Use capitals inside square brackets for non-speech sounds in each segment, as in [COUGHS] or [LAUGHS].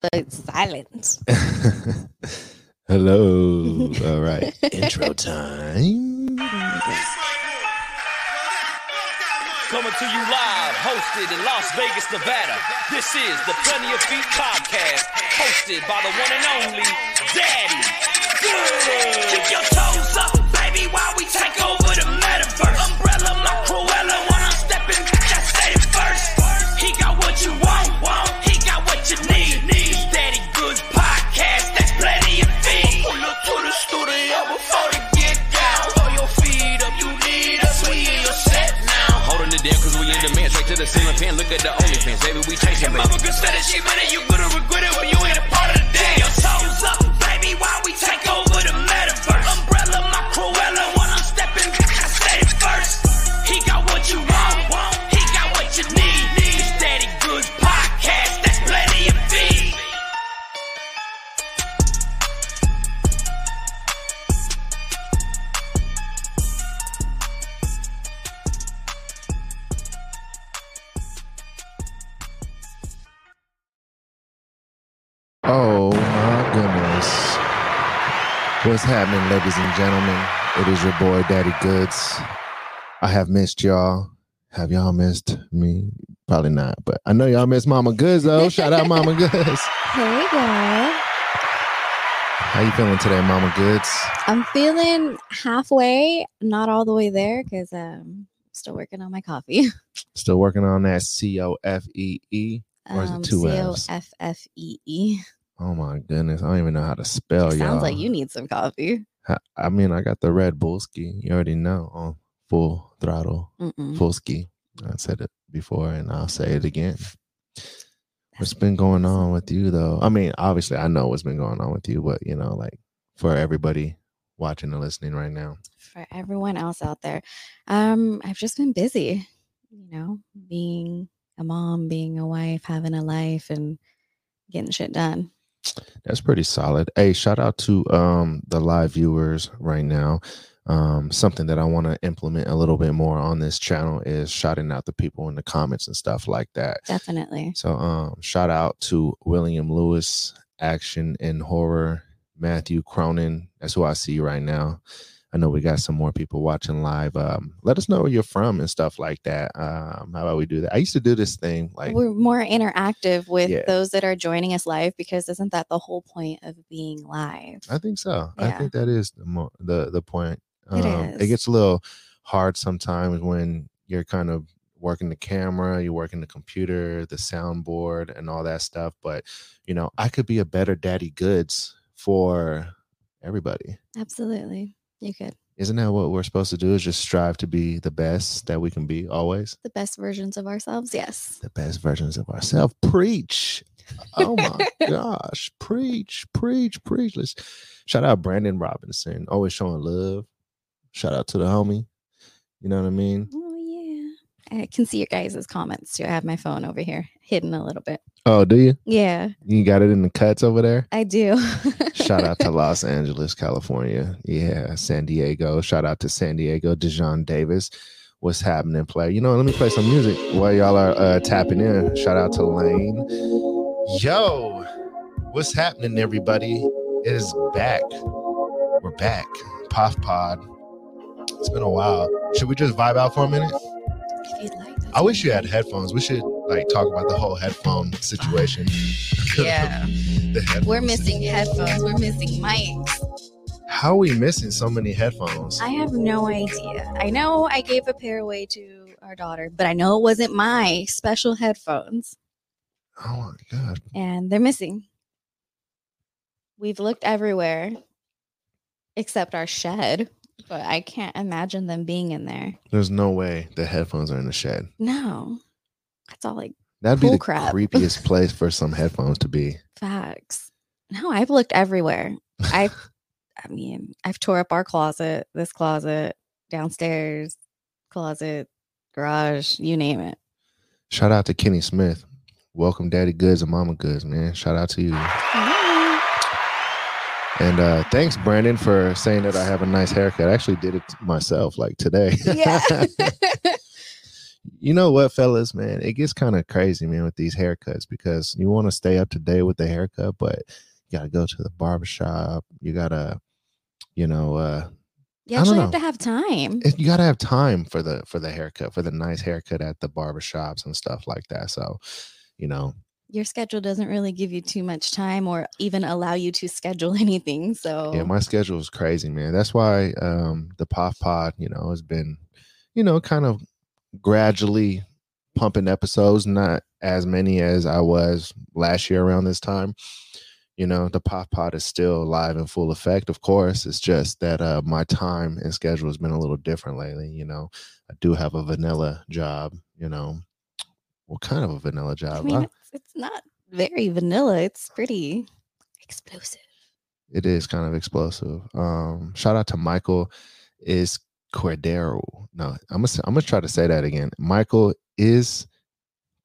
the silence. [LAUGHS] Hello. All right. [LAUGHS] Intro time. Coming to you live, hosted in Las Vegas, Nevada. This is the Plenty of Feet podcast, hosted by the one and only Daddy Good. Keep your toes ceiling. Look at the OnlyFans, baby, we chasing, baby. Mama good that she money, you gonna regret it when you ain't What's happening, ladies and gentlemen? It is your boy Daddy Goods. I have missed y'all. Have y'all missed me? Probably not, but I know y'all miss Mama Goods though. Shout out Mama [LAUGHS] Goods. Hey guys. How you feeling today, Mama Goods? I'm feeling halfway, not all the way there because um still working on my coffee. [LAUGHS] Still working on that C O F E E. Or is it Um, two Fs? C-O-F-F-E-E. Oh my goodness. I don't even know how to spell It y'all. Sounds like you need some coffee. Ha- I mean, I got the Red Bullski. You already know on full throttle, Mm-mm. full ski. I said it before and I'll say it again. What's been going on with you though? I mean, obviously I know what's been going on with you, but you know, like for everybody watching and listening right now. For everyone else out there, um, I've just been busy, you know, being a mom, being a wife, having a life, and getting shit done. That's pretty solid. Hey, shout out to um the live viewers right now. Um, something that I want to implement a little bit more on this channel is shouting out the people in the comments and stuff like that. Definitely. So um shout out to William Lewis, action and horror, Matthew Cronin. That's who I see right now. I know we got some more people watching live. Um, let us know where you're from and stuff like that. Um, how about we do that? I used to do this thing like We're more interactive with Yeah. those that are joining us live because isn't that the whole point of being live? I think so. I think that is the mo- the the point. It Um, it is. gets a little hard sometimes when you're kind of working the camera, you're working the computer, the soundboard, and all that stuff. But you know, I could be a better daddy goods for everybody. Absolutely. You could. Isn't that what we're supposed to do? Is just strive to be the best that we can be always? The best versions of ourselves. Yes. The best versions of ourselves. Preach. Oh my [LAUGHS] gosh. Preach, preach, preach. Let's shout out Brandon Robinson, always showing love. Shout out to the homie. You know what I mean? Oh. I can see your guys' comments too. I have my phone over here hidden a little bit. Oh, do you? Yeah, You got it in the cuts over there? I do. [LAUGHS] Shout out to Los Angeles, California. Yeah, San Diego. Shout out to San Diego, Dejon Davis. What's happening, play? You know, let me play some music while y'all are uh, tapping in. Shout out to Lane. Yo, what's happening, everybody? It is back. We're back. Puff Pod. It's been a while. Should we just vibe out for a minute? Like. I wish you had headphones. We should like talk about the whole headphone situation. [LAUGHS] Yeah. We're missing situation. headphones. We're missing mics. How are we missing so many headphones? I have no idea. I know I gave a pair away to our daughter, but I know it wasn't my special headphones, oh my god. and they're missing. We've looked everywhere except our shed, but I can't imagine them being in there. There's no way the headphones are in the shed. No, that's all like That'd be the crap. creepiest [LAUGHS] place for some headphones to be. facts. No, I've looked everywhere. I, [LAUGHS] I mean, I've tore up our closet, this closet, downstairs, closet, garage, you name it. Shout out to Kenny Smith. Welcome Daddy Goods and Mama Goods, man. Shout out to you. And uh thanks, Brandon, for saying that I have a nice haircut. I actually did it myself like today. Yeah. [LAUGHS] You know what, fellas, man? It gets kind of crazy, man, with these haircuts because you want to stay up to date with the haircut, but you got to go to the barbershop. You got to, you know, uh, You actually have to have time. you got to have time for the for the haircut, for the nice haircut at the barbershops and stuff like that. So, you know, Your schedule doesn't really give you too much time or even allow you to schedule [LAUGHS] anything. So Yeah, my schedule is crazy, man. That's why um the Pop Pod, you know, has been, you know, kind of gradually pumping episodes, not as many as I was last year around this time. You know, the Pop Pod is still live in full effect, of course. It's just that uh my time and schedule has been a little different lately. You know, I do have a vanilla job, you know. What kind of a vanilla job? mean, I- it's, it's not very vanilla. It's pretty explosive. it is kind of explosive. Um, shout out to Michael is Cordero. No, I'm gonna I'm gonna try to say that again. Michael is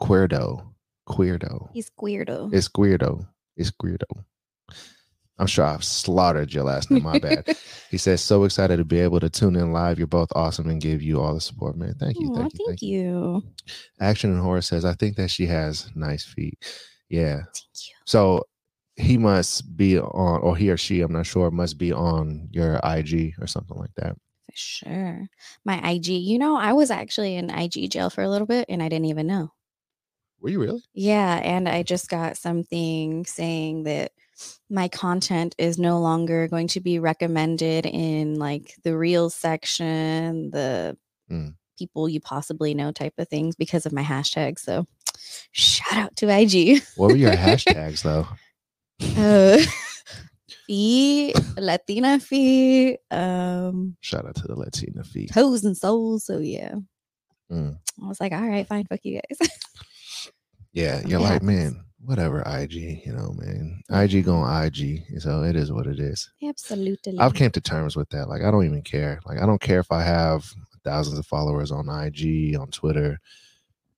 Queerdo. Queerdo. He's weirdo. It's Queerdo. It's Queerdo. I'm sure I've slaughtered your last name. My bad. [LAUGHS] He says, so excited to be able to tune in live. You're both awesome and give you all the support, man. Thank you. Aw, Thank you. thank you. Action and Horror says, I think that she has nice feet. Yeah. Thank you. So he must be on, or he or she, I'm not sure, must be on your IG or something like that. For sure. My IG, you know, I was actually in IG jail for a little bit and I didn't even know. Were you really? Yeah. And I just got something saying that my content is no longer going to be recommended in like the reels section, the Mm. people you possibly know type of things because of my hashtag. So shout out to IG. What were your hashtags [LAUGHS] though? uh, [LAUGHS] [LAUGHS] fee, Latina fee, um, Shout out to the Latina feet. toes and souls. So yeah. Mm. I was like, all right, fine, fuck you guys. Yeah, you're like, man, whatever, IG, you know, man. IG going IG. So it is what it is. Absolutely. I've came to terms with that. Like, I don't even care. Like, I don't care if I have thousands of followers on IG, on Twitter,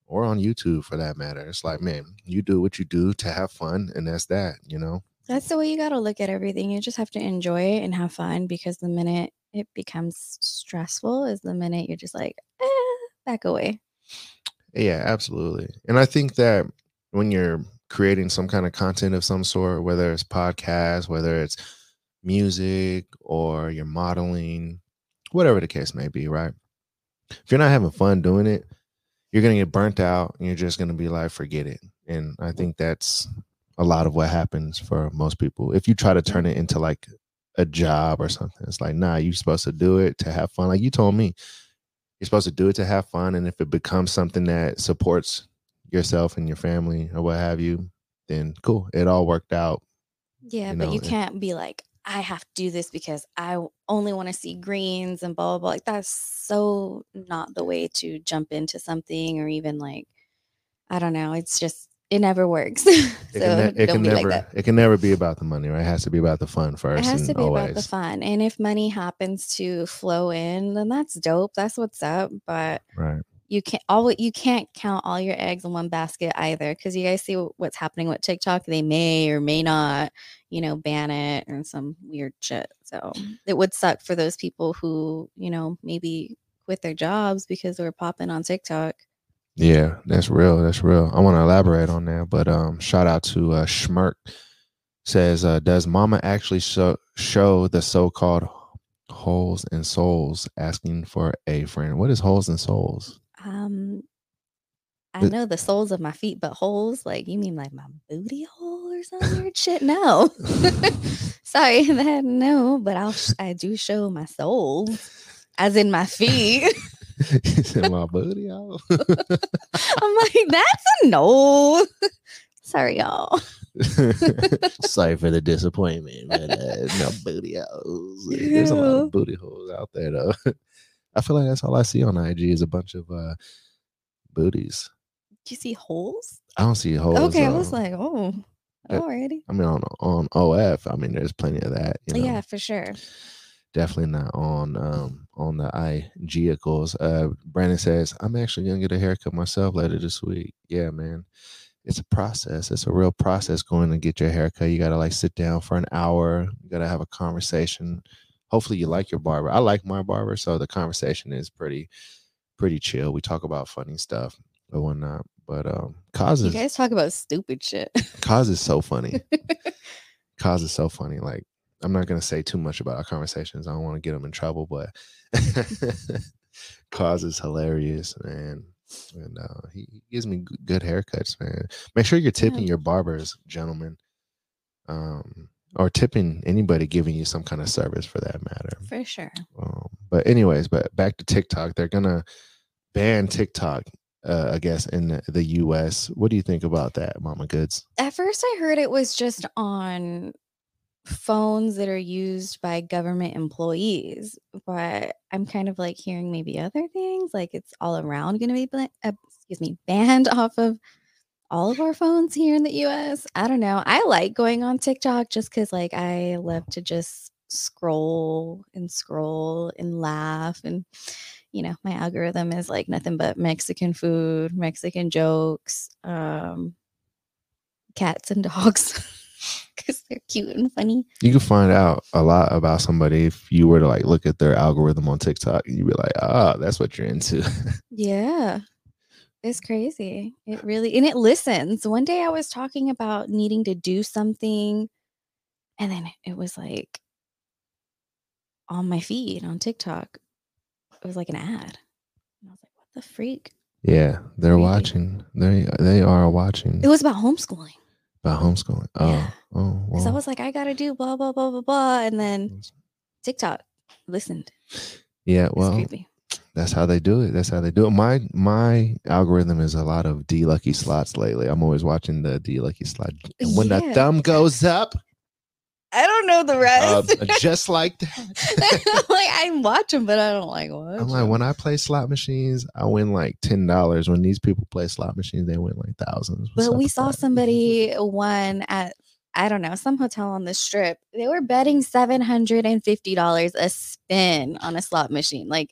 or on YouTube for that matter. It's like, man, you do what you do to have fun, and that's that, you know? That's the way you got to look at everything. You just have to enjoy it and have fun because the minute it becomes stressful is the minute you're just like, eh, back away. Yeah, absolutely. And I think that when you're creating some kind of content of some sort, whether it's podcast, whether it's music or you're modeling, whatever the case may be, right? If you're not having fun doing it, you're going to get burnt out and you're just going to be like, forget it. And I think that's a lot of what happens for most people. If you try to turn it into like a job or something, it's like, nah, you're supposed to do it to have fun. Like you told me, you're supposed to do it to have fun. And if it becomes something that supports yourself and your family or what have you, then cool. It all worked out. Yeah, You but you can't be like, I have to do this because I only want to see greens and blah, blah, blah. Like, that's so not the way to jump into something or even like, I don't know. It's just, it never works. so [LAUGHS] It can, ne- it can never like it can never be about the money, right? It has to be about the fun first. It has to be always. about the fun. And if money happens to flow in, then that's dope. That's what's up. But Right. You can't all you can't count all your eggs in one basket either because you guys see what's happening with TikTok. They may or may not, you know, ban it or some weird shit. So [SNIFFS] it would suck for those people who, you know, maybe quit their jobs because they were popping on TikTok. Yeah, that's real. That's real. I want to elaborate on that, but um, shout out to uh, Schmirk says, uh, does Mama actually show show the so-called holes and souls asking for a friend? What is holes and souls? Um, I know the soles of my feet, but holes like you mean like my booty hole or some weird shit? No, [LAUGHS] sorry, [LAUGHS] that no. But I'll sh- I do show my soul as in my feet. [LAUGHS] In my booty hole. I'm like, that's a no. Sorry, y'all. Sorry for the disappointment, but uh, no booty holes. There's a lot of booty holes out there, though. I feel like that's all I see on IG is a bunch of uh, booties. Do you see holes? I don't see holes. okay, I was like, oh, already. I mean, on on OF, I mean, there's plenty of that. You know? Yeah, for sure. definitely not on um on the IG igicals. Uh, Brandon says I'm actually gonna get a haircut myself later this week. Yeah, man, it's a process. It's a real process going to get your haircut. You gotta like sit down for an hour. You gotta have a conversation. Hopefully, you like your barber. I like my barber, so the conversation is pretty pretty chill. We talk about funny stuff or whatnot. But um, Kaz You guys talk about stupid shit. Kaz is so funny. [LAUGHS] Kaz is so funny. Like I'm not gonna say too much about our conversations. I don't want to get them in trouble, but [LAUGHS] Kaz is hilarious, man. And uh, he he gives me good haircuts, man. Make sure you're tipping Yeah. your barbers, gentlemen, um, or tipping anybody giving you some kind of service for that matter. For sure. Um, but anyways, but back to TikTok. They're gonna ban TikTok, uh, I guess, in the, the U.S. What do you think about that, Mama Goods? At first, I heard it was just on phones that are used by government employees, but I'm kind of like hearing maybe other things, like it's all around going to be, bla- uh, excuse me, banned [LAUGHS] off of all of our phones here in the US. I don't know. I like going on TikTok just because, like, I love to just scroll and scroll and laugh and you know my algorithm is like nothing but mexican food mexican jokes um cats and [LAUGHS] dogs because they're cute and funny. You can find out a lot about somebody if you were to like look at their algorithm on TikTok. You'd be like, ah, that's what you're into. [LAUGHS] Yeah. It's crazy. It really and it listens. One day I was talking about needing to do something and then it was like on my feed on TikTok. It was like an ad. And I was like, what the freak? yeah, they're Crazy. watching. They they are watching It was about homeschooling. about homeschooling. Oh, Yeah. oh, oh Because I was like, I gotta do blah blah blah blah blah. And then TikTok listened. yeah. It's Well, creepy. That's how they do it. That's how they do it. My my algorithm is a lot of D Lucky slots lately. I'm always watching the D Lucky slot. And when the thumb goes up, I don't know the uh, rest. just like that. [LAUGHS] like I watch them, but I don't like watch. I'm like, when I play slot machines, I win like ten dollars. When these people play slot machines, they win like thousands. But we saw that? somebody won at I don't know some hotel on the strip. They were betting seven hundred and fifty dollars a spin on a slot machine, like,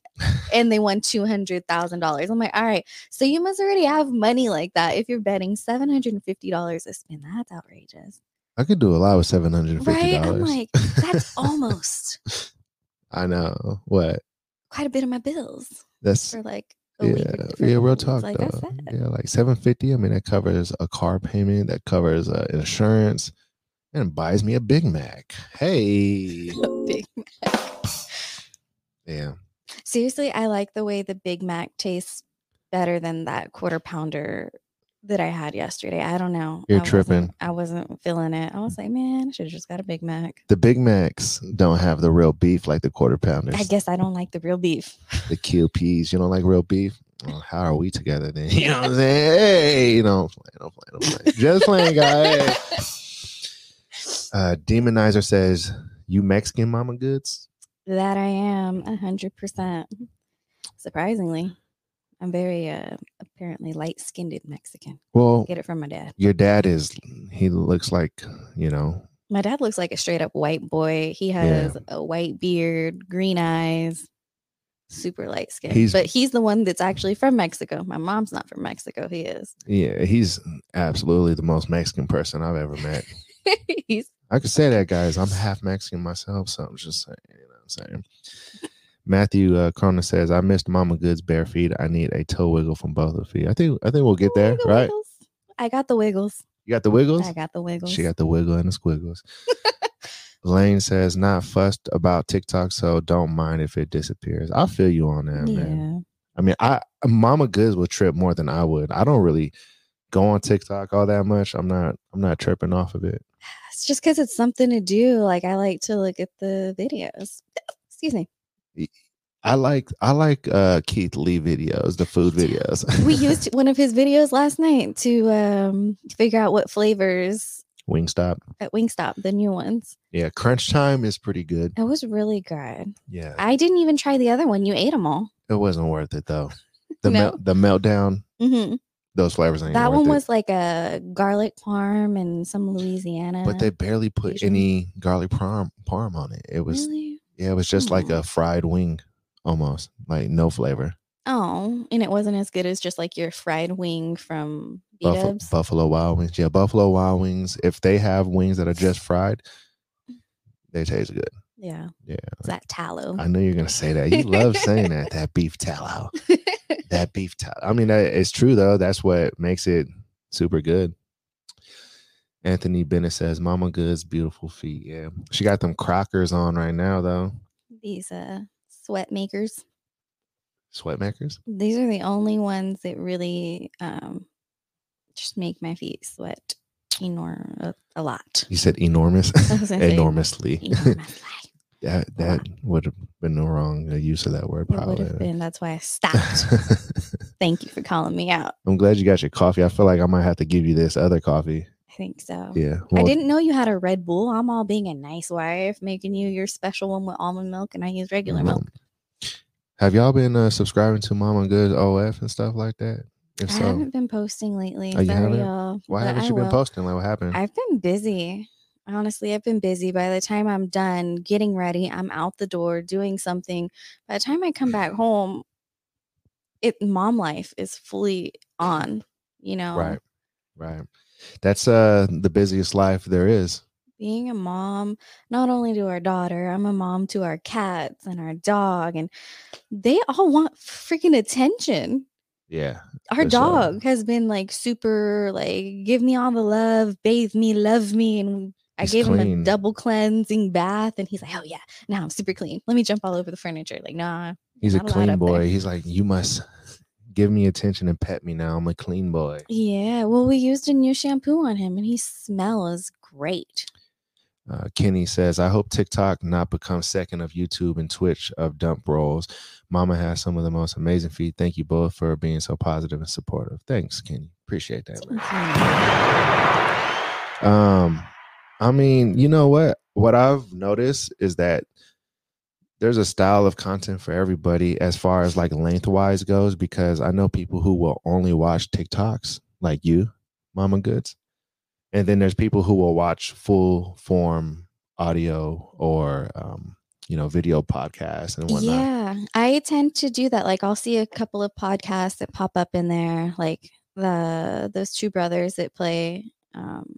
and they won two hundred thousand dollars. I'm like, all right, so you must already have money like that if you're betting seven hundred and fifty dollars a spin. That's outrageous, I could do a lot with seven hundred and fifty right? dollars. I'm like, that's almost [LAUGHS] I know what. quite a bit of my bills That's for like. Yeah, yeah, real talk Like though. Yeah, like seven fifty. I mean, that covers a car payment, that covers uh, insurance, and buys me a Big Mac. Hey, [LAUGHS] Big Mac. yeah, Seriously, I like the way the Big Mac tastes better than that quarter pounder that I had yesterday. I don't know. You're I wasn't- tripping. I wasn't feeling it. I was like, man, I should have just got a Big Mac. the Big Macs don't have the real beef like the quarter pounders. I guess I don't like the real beef. the QPs. You don't like real beef? Well, how are we together then? [LAUGHS] You know what I'm saying? Hey, you know, I'm playing, I'm playing, I'm playing. Just playing, guys. Uh, Demonizer says, "You Mexican mama goods." That I am a hundred percent. Surprisingly, I'm very uh apparently light skinned Mexican. Well, Get it from my dad. your dad is. He looks like you know. My dad looks like a straight up white boy. He has a white beard, green eyes, super light skin. He's- but he's the one that's actually from Mexico. My mom's not from Mexico. He is. Yeah, he's absolutely the most Mexican person I've ever met. [LAUGHS] he's I could say that, guys. I'm half Mexican myself, so I'm just saying. You know what I'm saying? [LAUGHS] Matthew uh, Cronin says, "I missed Mama Good's bare feet. I need a toe wiggle from both of feet. I think. I think we'll get there, Wiggle right? wiggles. I got the wiggles. You got the wiggles. I got the wiggles. She got the wiggle and the squiggles. [LAUGHS] Lane says, "Not fussed about TikTok, so don't mind if it disappears." I feel you on that, yeah. man. I mean, I Mama Goods will trip more than I would. I don't really go on TikTok all that much. I'm not. I'm not tripping off of it. It's just because it's something to do. Like I like to look at the videos. Excuse me. I like I like uh Keith Lee videos, the food videos. We used [LAUGHS] one of his videos last night to um figure out what flavors Wingstop. at Wingstop, the new ones. Yeah, Crunch Time is pretty good. It was really good. Yeah, I didn't even try the other one. You ate them all. it wasn't worth it though. [LAUGHS] The No. melt, the meltdown, hmm those flavors ain't That one was like a garlic parm and some Louisiana. but they barely put any garlic parm parm on it. It was really yeah, it was just like a oh. fried wing, almost like no flavor. oh, and it wasn't as good as just like your fried wing from Buffalo, Buffalo Wild Wings, yeah, Buffalo Wild Wings. If they have wings that are just fried, mm. they taste good. Yeah. Yeah. It's that tallow. I know you're gonna say that. You love saying that. That beef tallow. [LAUGHS] That beef tallow. I mean, that, it's true though. That's what makes it super good. Anthony Bennett says, "Mama Good's beautiful feet." Yeah, she got them Crockers on right now though. These uh sweat makers. Sweat makers. These are the only ones that really um just make my feet sweat enor- a, lot. You said enormous, I was gonna [LAUGHS] say enormously. enormously. That that would have been the wrong use of that word. It would Probably. have been. That's why I [LAUGHS] stopped. Thank you for calling me out. I'm glad you got your coffee. I feel like I might have to give you this other coffee. I think so. Yeah. I didn't know you had a Red Bull. I'm all being a nice wife, making you your special one with almond milk, and I use regular mhm. milk. Have y'all been uh, subscribing to Mama Good OF and stuff like that? If I so, haven't been posting lately. Oh, you Sorry, haven't? y'all. why haven't you been posting? Like, what happened? I've been busy. Honestly, I've been busy. By the time I'm done getting ready, I'm out the door doing something. By the time I come back [LAUGHS] home, it mom life is fully on. You know, Right. Right. That's uh the busiest life there is. being a mom, not only to our daughter, I'm a mom to our cats and our dog, and they all want freaking attention. Yeah. Our For sure. dog has been like super, like, give me all the love, bathe me, love me. And I He's gave him a double cleansing bath, and he's like, oh, yeah, now I'm super clean. Let me jump all over the furniture. Like, nah, He's a Not a lot clean up there. boy. He's like, you must give me attention and pet me now. I'm a clean boy. yeah. Well, we used a new shampoo on him, and he smells great. Uh, Kenny says, I hope TikTok not become second of YouTube and Twitch of dump rolls. Mama has some of the most amazing feet. Thank you both for being so positive and supportive. Thanks, Kenny. Appreciate that. Um, I mean, you know what? What I've noticed is that there's a style of content for everybody as far as like lengthwise goes, because I know people who will only watch TikToks like you, Mama Goods. And then there's people who will watch full form audio or um, you know, video podcasts and whatnot. Yeah, I tend to do that. Like I'll see a couple of podcasts that pop up in there, like the those two brothers that play um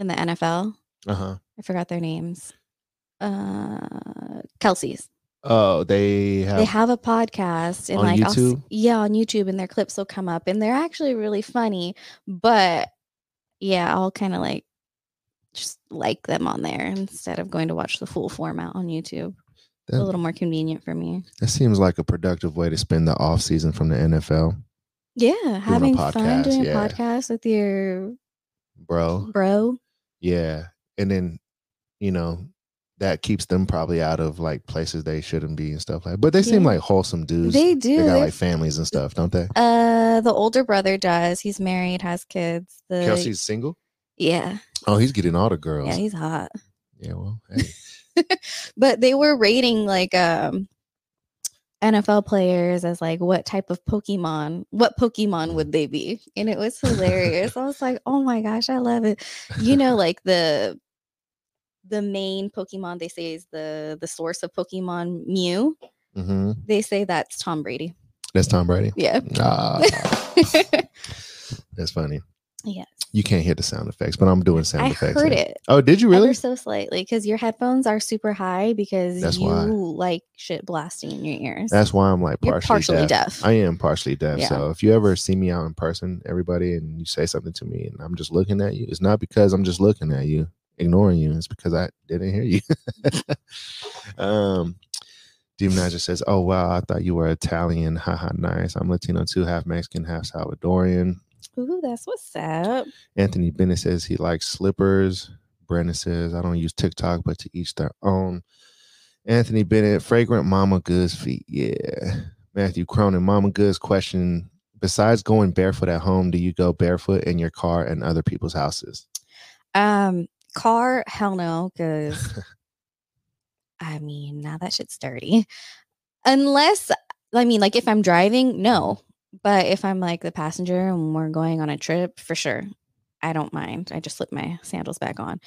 in the NFL. Uh-huh. I forgot their names. Uh Kelce's. Oh, they have They have a podcast and On like I'll YouTube? yeah, on YouTube and their clips will come up and they're actually really funny, but yeah, I'll kind of like just like them on there instead of going to watch the full format on YouTube. It's a little more convenient for me. that seems like a productive way to spend the off season from the NFL, Yeah, having fun doing yeah. podcasts with your bro. bro. Yeah. And then, you know, that keeps them probably out of like places they shouldn't be and stuff like But they seem like wholesome dudes. They do. They got like families and stuff, don't they? uh, the older brother does. He's married, has kids. The Kelce's single? yeah, Oh, he's getting all the girls. yeah, Yeah, he's hot. Yeah, well, hey. [LAUGHS] But they were rating like um NFL players as like what type of Pokemon, what Pokemon would they be? And it was hilarious. I was like, oh my gosh, I love it. You know, [LAUGHS] like the the main Pokemon they say is the the source of Pokemon Mew. hmm They say that's Tom Brady. That's Tom Brady. Yeah. Ah, [LAUGHS] that's funny. Yes. You can't hear the sound effects, but I'm doing sound I effects. heard here. it Oh, did you really? ever so slightly because your headphones are super high because That's you why. like shit blasting in your ears. That's why I'm like You're partially, partially deaf. deaf. I am partially deaf. Yeah. So if you ever see me out in person, everybody, and you say something to me and I'm just looking at you, it's not because I'm just looking at you, ignoring you. It's because I didn't hear you. [LAUGHS] um Demonizer says, Oh wow, I thought you were Italian. Haha, nice. I'm Latino too, half Mexican, half Salvadorian. Ooh, that's what's up. Anthony Bennett says he likes slippers. Brandon says, I don't use TikTok, but to each their own. Anthony Bennett, fragrant mama goods feet. Yeah. Matthew Cronin, mama goods question. Besides going barefoot at home, do you go barefoot in your car and other people's houses? Um, car, hell no, because [LAUGHS] I mean, now that shit's dirty. Unless, I mean, like if I'm driving, no. But if I'm like the passenger and we're going on a trip, for sure, I don't mind. I just slip my sandals back on.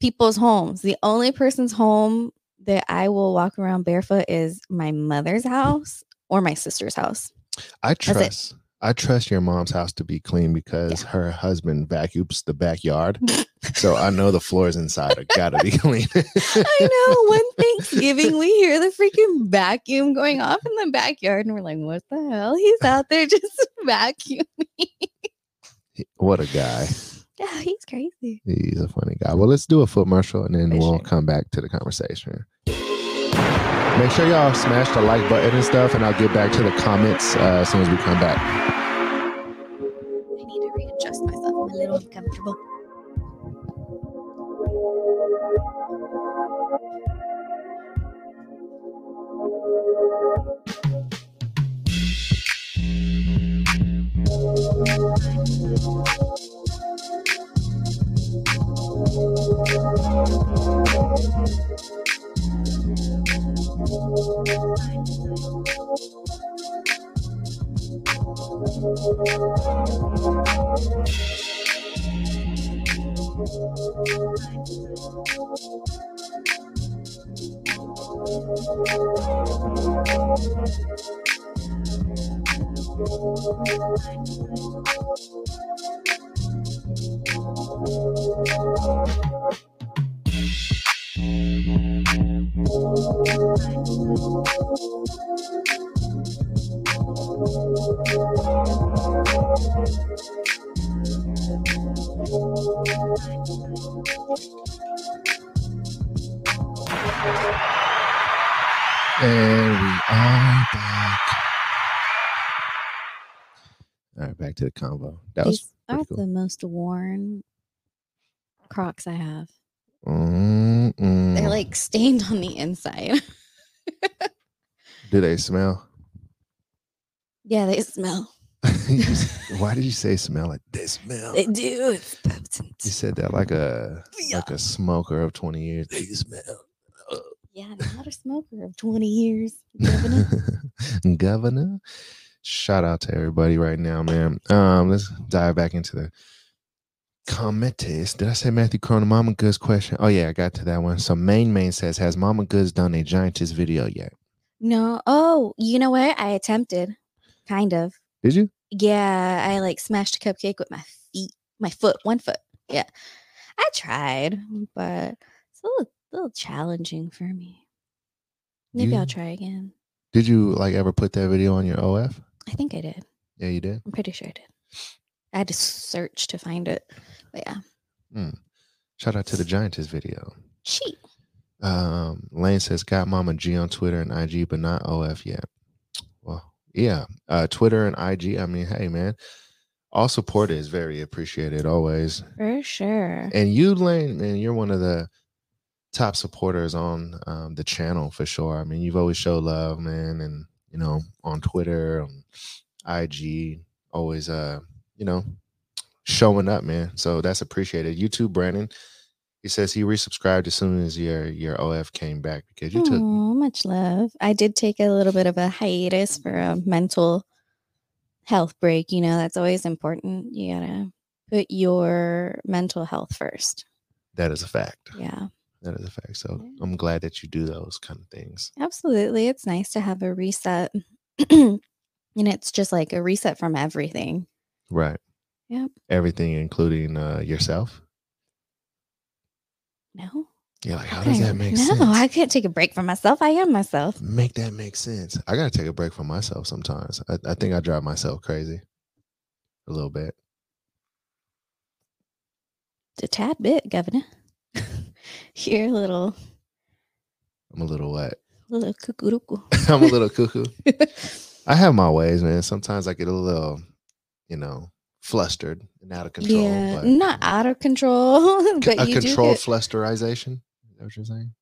People's homes. The only person's home that I will walk around barefoot is my mother's house or my sister's house. I trust. I trust your mom's house to be clean because her husband vacuums the backyard. [LAUGHS] so I know the floors inside are gotta be clean. [LAUGHS] I know. One Thanksgiving, we hear the freaking vacuum going off in the backyard, and we're like, "What the hell? He's [LAUGHS] out there just vacuuming." what a guy. Yeah, he's crazy. He's a funny guy. Well, let's do a foot marshal and then For we'll sure. come back to the conversation. Make sure y'all smash the like button and stuff, and I'll get back to the comments uh, as soon as we come back. Most worn Crocs I have. Mm-mm. They're like stained on the inside. [LAUGHS] Do they smell? yeah, they smell. [LAUGHS] Why did you say smell? Like they smell. They do. It's potent. You said that like a Yeah. like a smoker of twenty years. They smell. Yeah, not a smoker of 20 years. Governor. [LAUGHS] Governor. Shout out to everybody right now, man. Um, let's dive back into the comments. Did I say Matthew Corona Mama Goods question? Oh yeah, I got to that one. So main main says, has Mama Goods done a giantess video yet? no. Oh, you know what? I attempted. Kind of. Did you? Yeah, I like smashed a cupcake with my feet, my foot, one foot. Yeah, I tried, but it's a little, little challenging for me. Maybe I'll try again. Did you like ever put that video on your OF? I think I did. Yeah, you did. I'm pretty sure I did. I had to search to find it. But yeah, Shout out to the giantess video. cheat. Um, Lane says, got Mama G on Twitter and IG, but not OF yet. Well, yeah. Uh, Twitter and IG. I mean, hey, man, all support is very appreciated always. For sure. And you, Lane, man, you're one of the top supporters on um, the channel for sure. I mean, you've always showed love, man, and you know, on Twitter, on IG, always, uh, you know, showing up, man. So that's appreciated. You too, Brandon. He says he resubscribed as soon as your your OF came back because you took much love. I did take a little bit of a hiatus for a mental health break. You know, that's always important. You gotta put your mental health first. that is a fact. Yeah, That is a fact. So Yeah. I'm glad that you do those kind of things. absolutely. It's nice to have a reset. [CLEARS THROAT] and it's just like a reset from everything. Right. Yep. Everything, including uh, yourself. No. You're like, how does that make no, sense? I can't take a break from myself. I am myself. make that make sense. I gotta take a break from myself sometimes. I, I think I drive myself crazy a little bit. A tad bit, Governor. [LAUGHS] You're a little, I'm a little what? little cuckoo. [LAUGHS] I'm a little cuckoo. [LAUGHS] I have my ways, man. Sometimes I get a little, you know, flustered and out of control. yeah, but not um, out of control, [LAUGHS] but a you controlled flusterization. Is that what you're saying?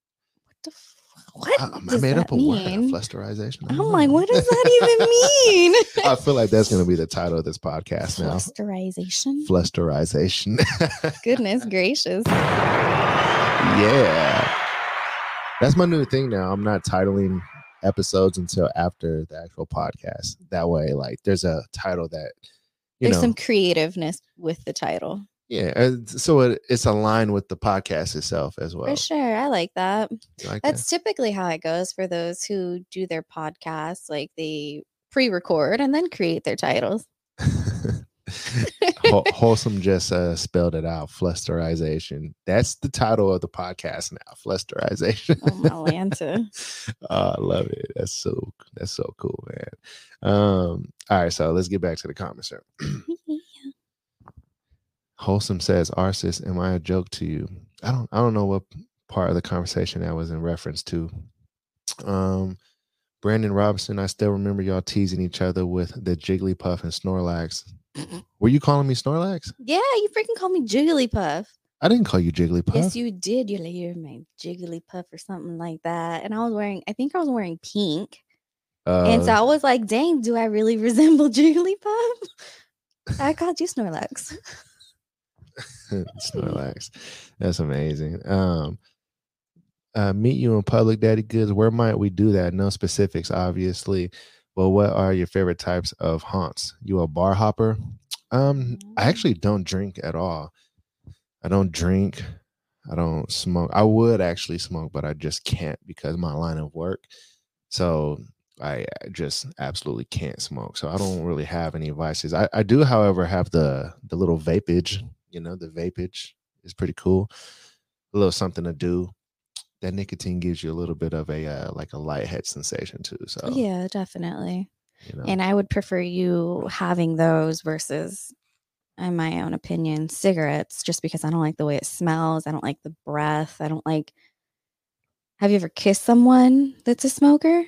what the f- what I, I made up a word, flusterization. I'm like, what does that even [LAUGHS] mean? I feel like that's going to be the title of this podcast now. Flusterization. Flusterization. [LAUGHS] Goodness gracious. yeah. That's my new thing now. I'm not titling episodes until after the actual podcast. That way, like, there's a title that, you There's know, some creativeness with the title. yeah. uh, So it, it's aligned with the podcast itself as well. For sure. I like that. Like That's typically how it goes for those who do their podcasts. Like they pre record and then create their titles. [LAUGHS] Whol- Wholesome just uh, spelled it out. Flusterization. That's the title of the podcast now. Flusterization. Oh my Lanta. [LAUGHS] oh, I love it. That's so that's so cool, man. Um, all right, so let's get back to the comments. Wholesome says, Arsis, am I a joke to you? I don't I don't know what part of the conversation that was in reference to. Um Brandon Robinson, I still remember y'all teasing each other with the Jigglypuff and Snorlax. Were you calling me Snorlax? yeah, you freaking called me Jigglypuff. I didn't call you Jigglypuff. Yes, you did. You're like, you're my Jigglypuff or something like that. And I was wearing, I think I was wearing pink. uh, and so I was like, dang, do I really [LAUGHS] resemble Jigglypuff? I called you Snorlax. [LAUGHS] Snorlax. That's amazing. Um uh meet you in public, Daddy Goods. Where might we do that? No specifics, obviously. But what are your favorite types of haunts? You a bar hopper? Um, I Mm. actually don't drink at all. I don't drink. I don't smoke. I would actually smoke, but I just can't because my line of work. So I I just absolutely can't smoke. So I don't really have any vices. I, I do, however, have the the little vapage. You know, the vapage is pretty cool. A little something to do. That nicotine gives you a little bit of a uh, like a light head sensation too. So Yeah, definitely. you know, And I would prefer you having those versus, in my own opinion, cigarettes, just because I don't like the way it smells. I don't like the breath. I don't like. Have you ever kissed someone that's a smoker?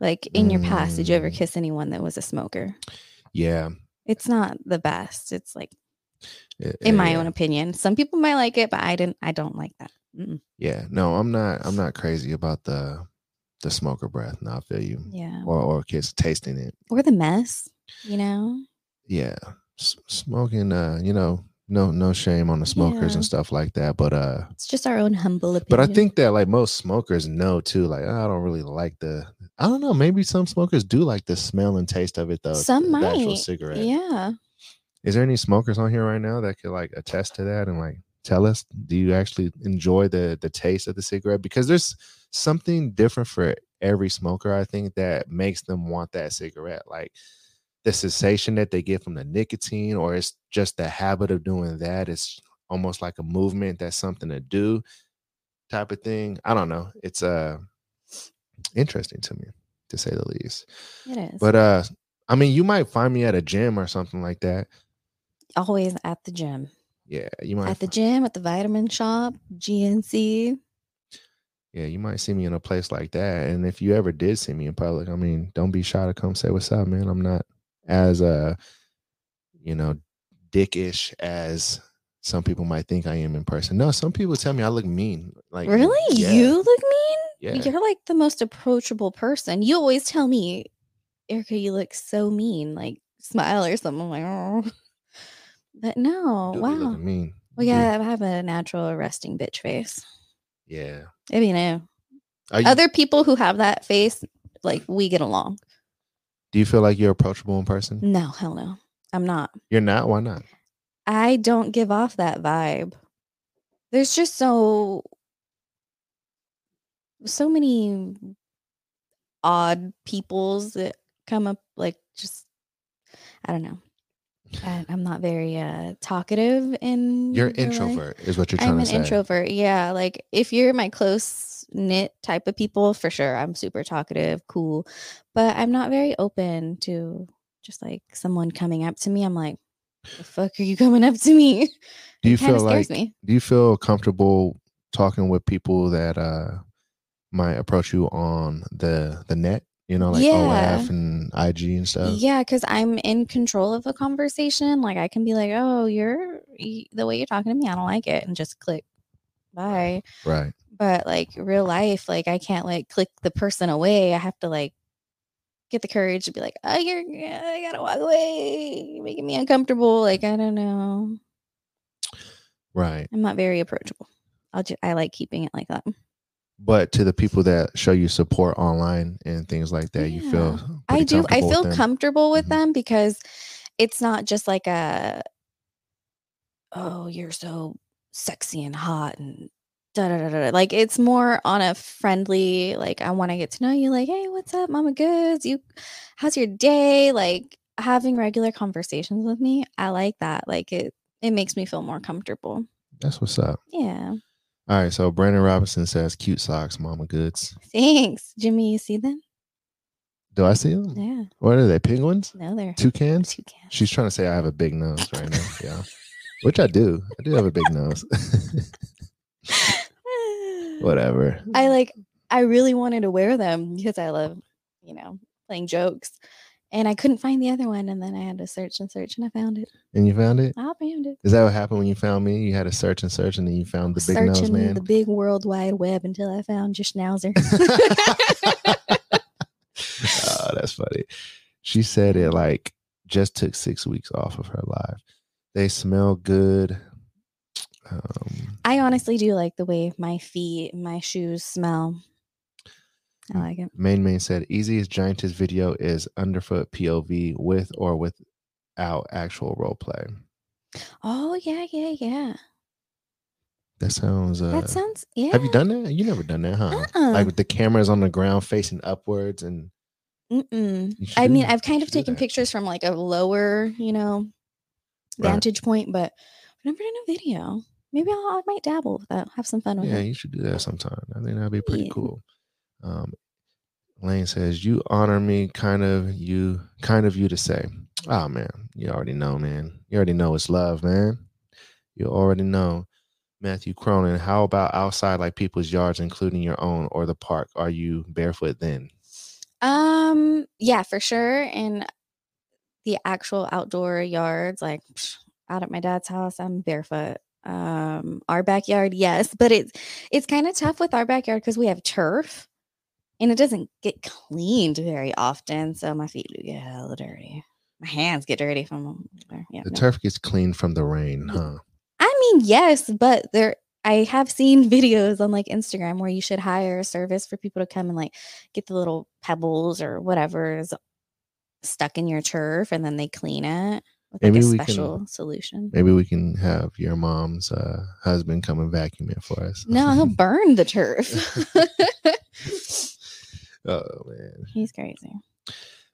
Like in your past, did you ever Mm. kiss anyone that was a smoker? yeah. It's not the best. It's like, it- in my yeah. own opinion, some people might like it, but I didn't. I don't like that. Mm-mm. Yeah, no, I'm not. I'm not crazy about the the smoker breath. No, I feel you. Yeah, Or or kids tasting it. or the mess. You know. Yeah, S- smoking. Uh, you know, no no shame on the smokers Yeah. and stuff like that. But uh, It's just our own humble opinion. but I think that like most smokers know too. Like I don't really like the. I don't know. Maybe some smokers do like the smell and taste of it though. some the, the actual might. cigarette. Yeah. Is there any smokers on here right now that could like attest to that and like tell us? Do you actually enjoy the the taste of the cigarette? Because there's something different for every smoker. I think that makes them want that cigarette, like the sensation that they get from the nicotine, or it's just the habit of doing that. It's almost like a movement. That's something to do, type of thing. I don't know. It's uh interesting to me to say the least. It is. But uh, I mean, you might find me at a gym or something like that. always at the gym. Yeah, you might. At the gym, at the vitamin shop, GNC. yeah, you might see me in a place like that. And if you ever did see me in public, I mean, don't be shy to come say what's up, man. I'm not as uh, you know, dickish as some people might think I am in person. No, some people tell me I look mean. Like Really? yeah, You look mean? Yeah. You're like the most approachable person. You always tell me, Erica, you look so mean. Like smile or something. I'm like, oh. But no, do wow. looking mean. Well, yeah, I have a natural resting bitch face. Yeah. I mean, know, Are you, other people who have that face, like we get along. do you feel like you're approachable in person? No, hell no. I'm not. You're not. Why not? I don't give off that vibe. There's just so so many odd peoples that come up like just I don't know. I'm not very uh talkative in You're life. introvert, is what you're trying I'm to an introvert. Yeah, like if you're my close knit type of people, for sure, I'm super talkative, cool. But I'm not very open to just like someone coming up to me. I'm like, the fuck are you coming up to me? [LAUGHS] Do you feel like me. do you feel comfortable talking with people that uh might approach you on the the net you know like Yeah. OF and IG and stuff? Yeah, because I'm in control of a conversation. Like I can be like, oh, you're the way you're talking to me, I don't like it, and just click, bye. right. But like real life like i can't like click the person away. I have to like get the courage to be like oh you're i gotta walk away. You're making me uncomfortable. Like i don't know. Right. I'm not very approachable. I'll just i like keeping it like that but to the people that show you support online and things like that you feel i do i comfortable with feel comfortable with Mhm. them because it's not just like a oh you're so sexy and hot and da da da da. Like it's more on a friendly, like I want to get to know you. Like, hey, what's up, Mama Goods? You, how's your day? Like, having regular conversations with me, I like that. Like it it makes me feel more comfortable. That's what's up. Yeah. All right. So Brandon Robinson says, "Cute socks, Mama Goods." Thanks. Jimmy, you see them? Do I see them? Yeah. What are they? Penguins? No, they're Toucans? toucans. She's trying to say I have a big nose right now. Yeah. Which I do. I do have a big nose. [LAUGHS] Whatever. I like I really wanted to wear them because I love, you know, playing jokes. And I couldn't find the other one and then I had to search and search and I found it. And you found it? I found it. Is that what happened when you found me? You had to search and search and then you found the big nose man? the big world wide web until I found your schnauzer. [LAUGHS] oh, that's funny. She said it like just took six weeks off of her life. They smell good. Um, I honestly do like the way my feet, my shoes smell. I like it. Main Main said easiest giantess video is underfoot POV with or without actual role play. Oh yeah, yeah, yeah. That sounds. Uh, that sounds yeah. Have you done that? You never done that, huh? Uh-uh. Like with the cameras on the ground facing upwards and. I mean, I've kind of taken pictures from like a lower, you know, Right. vantage point, but I've never done a video. Maybe I'll, I might dabble with that. Have some fun with Yeah, it. you should do that sometime. I think that'd be pretty Yeah. cool. Um, Lane says, "You honor me, kind of you, kind of you to say." Oh man, you already know, man. You already know it's love, man. You already know. Matthew Cronin, how about outside like people's yards, including your own or the park? Are you barefoot then? Um, yeah, for sure. And the actual outdoor yards, like psh, out at my dad's house, I'm barefoot. Um, our backyard, yes, but it's it's kind of tough with our backyard because we have turf, and it doesn't get cleaned very often. So my feet do get hella dirty. My hands get dirty from them. Yeah, The no. turf gets cleaned from the rain, huh? I mean, yes, but there I have seen [LAUGHS] videos on like Instagram where you should hire a service for people to come and like get the little pebbles or whatever is stuck in your turf and then they clean it with like Maybe a we can- special solution. Maybe we can have your mom's uh, husband come and vacuum it for us. No, he'll [LAUGHS] burn the turf. [LAUGHS] oh man. He's crazy.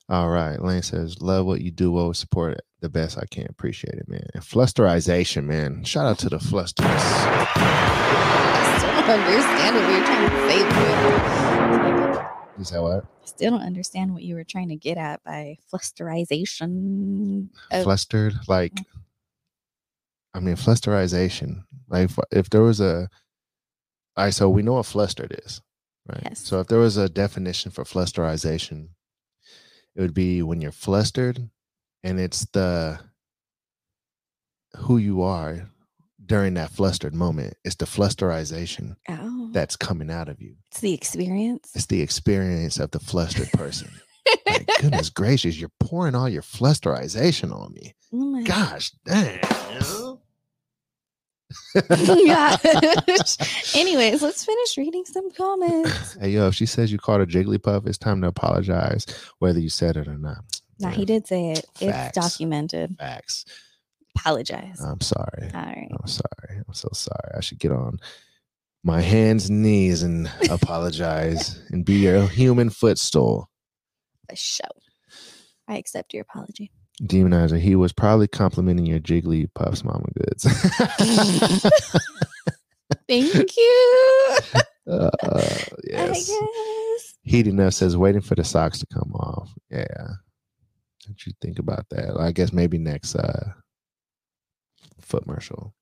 All right. Lane says, love what you do, always support it the best I can. Appreciate it, man. And flusterization, man. Shout out to the flusters. I still don't understand what you're trying to say. it. Is that what? I still don't understand what you were trying to get at by flusterization. of- Flustered. Like, I mean, flusterization. Like, if, if there was a, all right, so we know what flustered is, right? Yes. So if there was a definition for flusterization, it would be when you're flustered and it's the who you are during that flustered moment. It's the flusterization oh, that's coming out of you. it's the experience. It's the experience of the flustered person. like, [LAUGHS] goodness gracious, you're pouring all your flusterization on me. Oh my Gosh dang. [LAUGHS] gosh. [LAUGHS] Anyways, let's finish reading some comments. hey yo, if she says you called her Jigglypuff, it's time to apologize, whether you said it or not. Nah, Yeah, he did say it. Facts. It's documented. Facts. Apologize. I'm sorry. All right. I'm sorry. I'm so sorry. I should get on my hands and knees and [LAUGHS] apologize and be your human footstool. For show. I accept your apology. Demonizer, he was probably complimenting your Jigglypuff's mama goods. [LAUGHS] Thank [LAUGHS] you. uh, I yes. guess. Heating up says waiting for the socks to come off. Yeah. What you think about that? I guess maybe next uh foot commercial.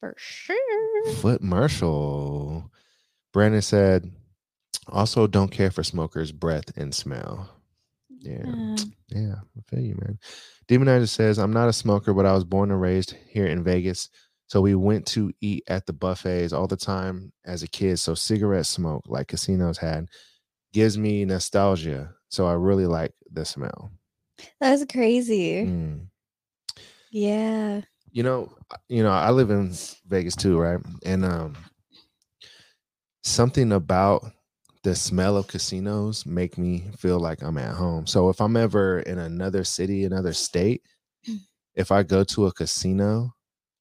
For sure. Foot commercial. Brandon said, also don't care for smokers' breath and smell. Yeah. Uh, Yeah, I feel you, man. Demonizer says, I'm not a smoker, but I was born and raised here in Vegas. So we went to eat at the buffets all the time as a kid. So cigarette smoke, like casinos had, gives me nostalgia. So I really like the smell. that's crazy. Mm. Yeah. You know, you know, I live in Vegas too, right? And um something about the smell of casinos make me feel like I'm at home. So if I'm ever in another city, another state, if I go to a casino,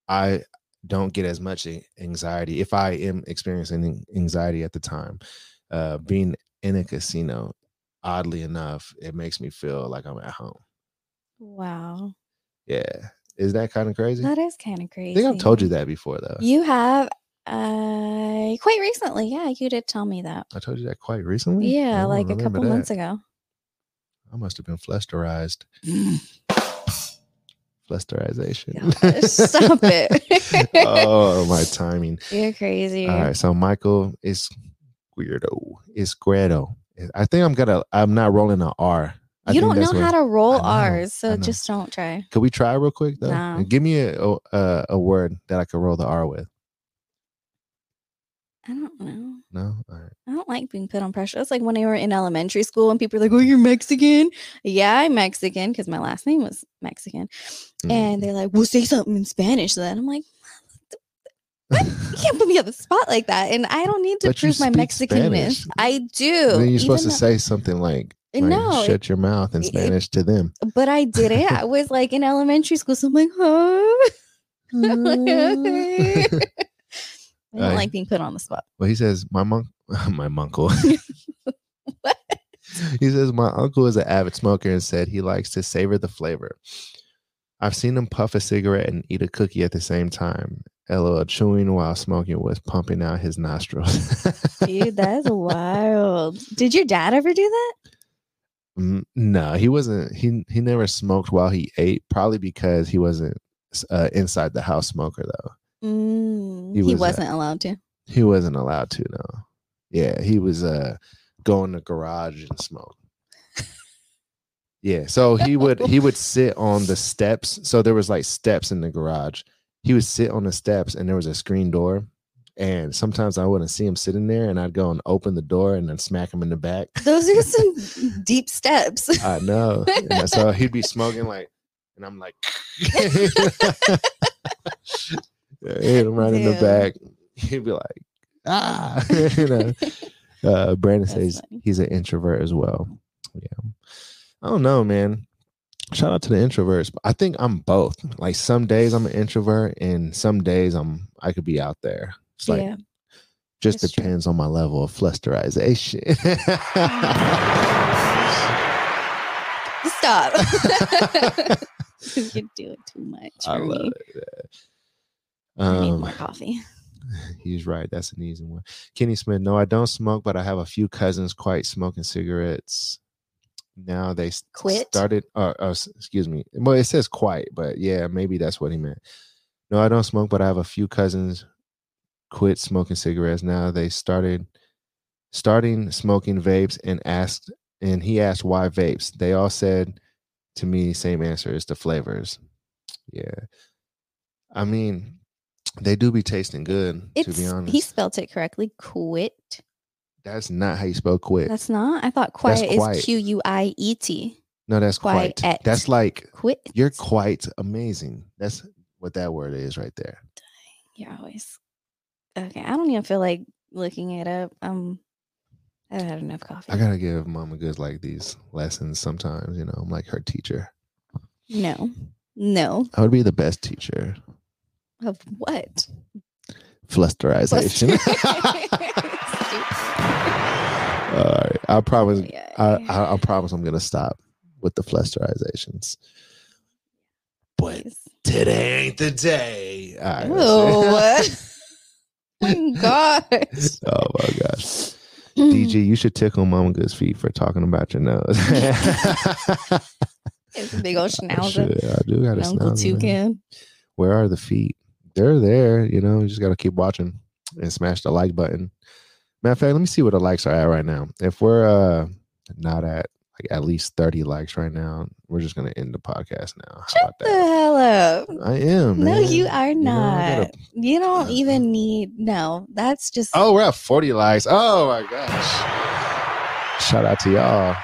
I don't get as much anxiety if I am experiencing anxiety at the time. Uh being in a casino, oddly enough, it makes me feel like I'm at home. Wow. Yeah. Is that kind of crazy? That is kind of crazy. I think I've told you that before though. You have uh quite recently. Yeah, you did tell me that. I told you that quite recently. Yeah, like a couple that. months ago. I must have been flusterized. [SIGHS] Flusterization. Stop it. [LAUGHS] oh, my timing. [LAUGHS] You're crazy. All right, so Michael is weirdo. Is Guido. I think I'm gonna. I'm not rolling an R. I you don't know how to roll R's, so just don't try. Could we try real quick though? No. Give me a a- a word that I could roll the R with. I don't know. No, all right. I don't like being put on pressure. It's like when I were in elementary school and people were like, "Oh, you're Mexican." Yeah, I'm Mexican because my last name was Mexican, Mm. and they're like, "Well, say something in Spanish." Then I'm like, "You can't put me on the spot like that," and I don't need to But prove my Mexicanness. Spanish. I do. then you're supposed to even say something like, like, no, shut your mouth in it- Spanish to them. but I didn't. I [LAUGHS] was like in elementary school, so I'm like, huh? [LAUGHS] [LAUGHS] I don't Aye. like being put on the spot. Well, he says my monk, [LAUGHS] my uncle. [LAUGHS] [LAUGHS] He says my uncle is an avid smoker and said he likes to savor the flavor. I've seen him puff a cigarette and eat a cookie at the same time. LOL, chewing while smoking was pumping out his nostrils. Dude, that's wild. Did your dad ever do that? Mm, no, he wasn't. He he never smoked while he ate. Probably because he wasn't uh, inside the house smoker though. Mm, He he, was, uh, wasn't allowed to. He wasn't allowed to. No. Yeah, he was uh going to the garage and smoke. Yeah, so he would he would [LAUGHS] sit on the steps. So there was like steps in the garage. He would sit on the steps, and there was a screen door. And sometimes I wouldn't see him sitting there, and I'd go and open the door and then smack him in the back. Those are some [LAUGHS] deep steps. I know. And so he'd be smoking like, and I'm like, [LAUGHS] hit him right in the back. [LAUGHS] He'd be like, ah, [LAUGHS] you know. Uh, Brandon That's says funny. he's an introvert as well. Yeah, I don't know, man. Shout out to the introverts. I think I'm both. Like some days I'm an introvert, and some days I'm I could be out there. It's like yeah. just that's true. depends on my level of flusterization. [LAUGHS] Stop. You're doing too much. I love me. it. I need Um, more coffee. [LAUGHS] [LAUGHS] He's right. That's an easy one. Kenny Smith. No, I don't smoke, but I have a few cousins quite smoking cigarettes. Now they Quit? started. Uh, uh, excuse me. Well, it says quite, but yeah, maybe that's what he meant. No, I don't smoke, but I have a few cousins quit smoking cigarettes. Now they started starting smoking vapes and asked, and he asked why vapes. They all said to me same answer: it's the flavors. Yeah, I mean, they do be tasting good. It's to be honest, he spelled it correctly. Quit. that's not how you spell quit. That's not. I thought quiet quiet. is Q U I E T. no, that's quite. quiet. That's like Quit. you're quite amazing. That's what that word is right there. You're always okay. I don't even feel like looking it up. Um, I've had enough coffee. I gotta give Mama Goods like these lessons sometimes. You know, I'm like her teacher. no, no. I would be the best teacher. Of what? Flusterization. [LAUGHS] All right, I promise. Yeah, I. I I promise I'm gonna stop with the flusterizations. But Please. today ain't the day. All right, Ew. oh [LAUGHS] [LAUGHS] my gosh. oh my gosh. DG, you should tickle Mama Good's feet for talking about your nose. It's a big old I schnauzer. should. I do got a Uncle schnauzer. Toucan. Where are the feet? They're there. You know, you just got to keep watching and smash the like button. Matter of fact, let me see what the likes are at right now. If we're uh not at like at least 30 likes right now, we're just gonna end the podcast now. About The hell up. I am. No, man. you are You know, not. gotta- You don't even need. No, that's just. Oh, we're at 40 likes. Oh my gosh. Shout out to y'all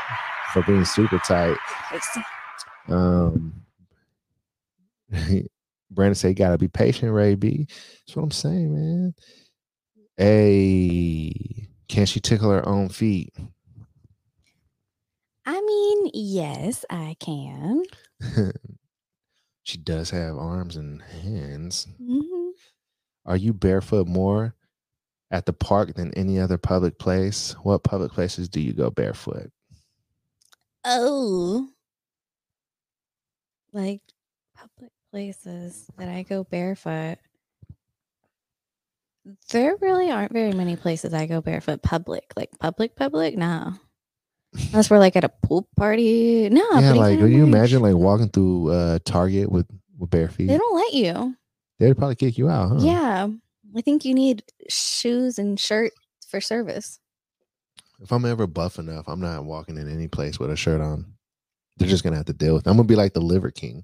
for being super tight. Um, [LAUGHS] Brandon said, "You gotta be patient, Ray B." That's what I'm saying, man. Hey, can she tickle her own feet? I mean, yes, I can. [LAUGHS] she does have arms and hands. Mhm. Are you barefoot more at the park than any other public place? What public places do you go barefoot? Oh, like public places that I go barefoot. There really aren't very many places I go barefoot public, like public, public. No, unless we're like at a pool party. No, yeah, like can you imagine like walking through uh Target with with bare feet? They don't let you. They'd probably kick you out, huh? Yeah, I think you need shoes and shirt for service. If I'm ever buff enough, I'm not walking in any place with a shirt on. They're just gonna have to deal with. It. I'm gonna be like the Liver King,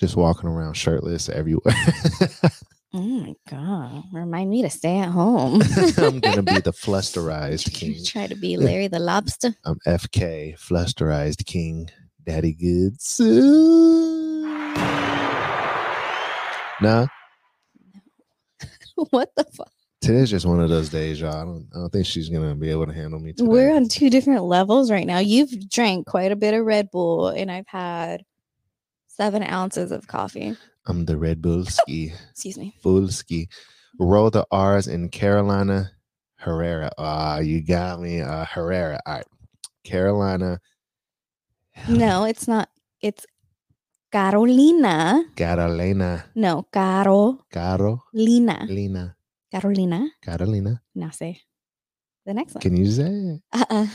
just walking around shirtless everywhere. [LAUGHS] Oh my god! Remind me to stay at home. [LAUGHS] I'm gonna be the [LAUGHS] flusterized king. Try to be Larry the Lobster. I'm FK, flusterized king, daddy goods. Nah, what the fuck? today's just one of those days, y'all. I don't, I don't think she's gonna be able to handle me today. We're on two different levels right now. You've drank quite a bit of Red Bull, and I've had seven ounces of coffee. I'm the Red Bull [LAUGHS] ski, Excuse me. full ski. Roll the R's in Carolina Herrera. Ah, you got me. Uh, Herrera. All right, Carolina. No, [SIGHS] it's not. It's Carolina. Carolina. No, Carolina. Carolina. Carolina. Carolina. Now say the next one. Can you say it? Uh-uh.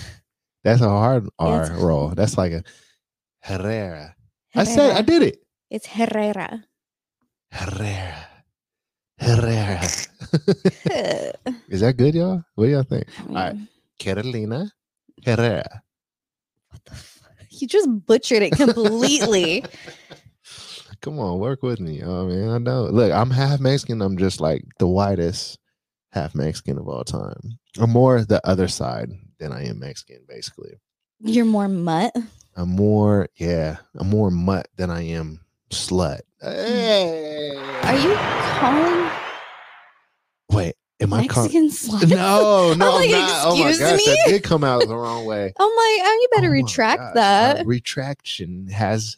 That's a hard R roll. That's like a Herrera. I said I did it. It's Herrera. Herrera. Herrera. [LAUGHS] Is that good, y'all? What do y'all think? right. mean, Carolina Herrera. What the fuck? You just butchered it completely. [LAUGHS] Come on, work with me. Oh man, I know. Look, I'm half Mexican. I'm just like the whitest half Mexican of all time. I'm more the other side than I am Mexican, basically. You're more mutt. I'm more, yeah, I'm more mutt than I am slut. Mm. Hey. Are you calling Wait, am I calling? Mexican slut? No, [LAUGHS] no, I'm I'm like, not. Oh my "Excuse gosh, that did come out the wrong way. [LAUGHS] Oh my! Oh, you better Oh retract gosh, that. a retraction has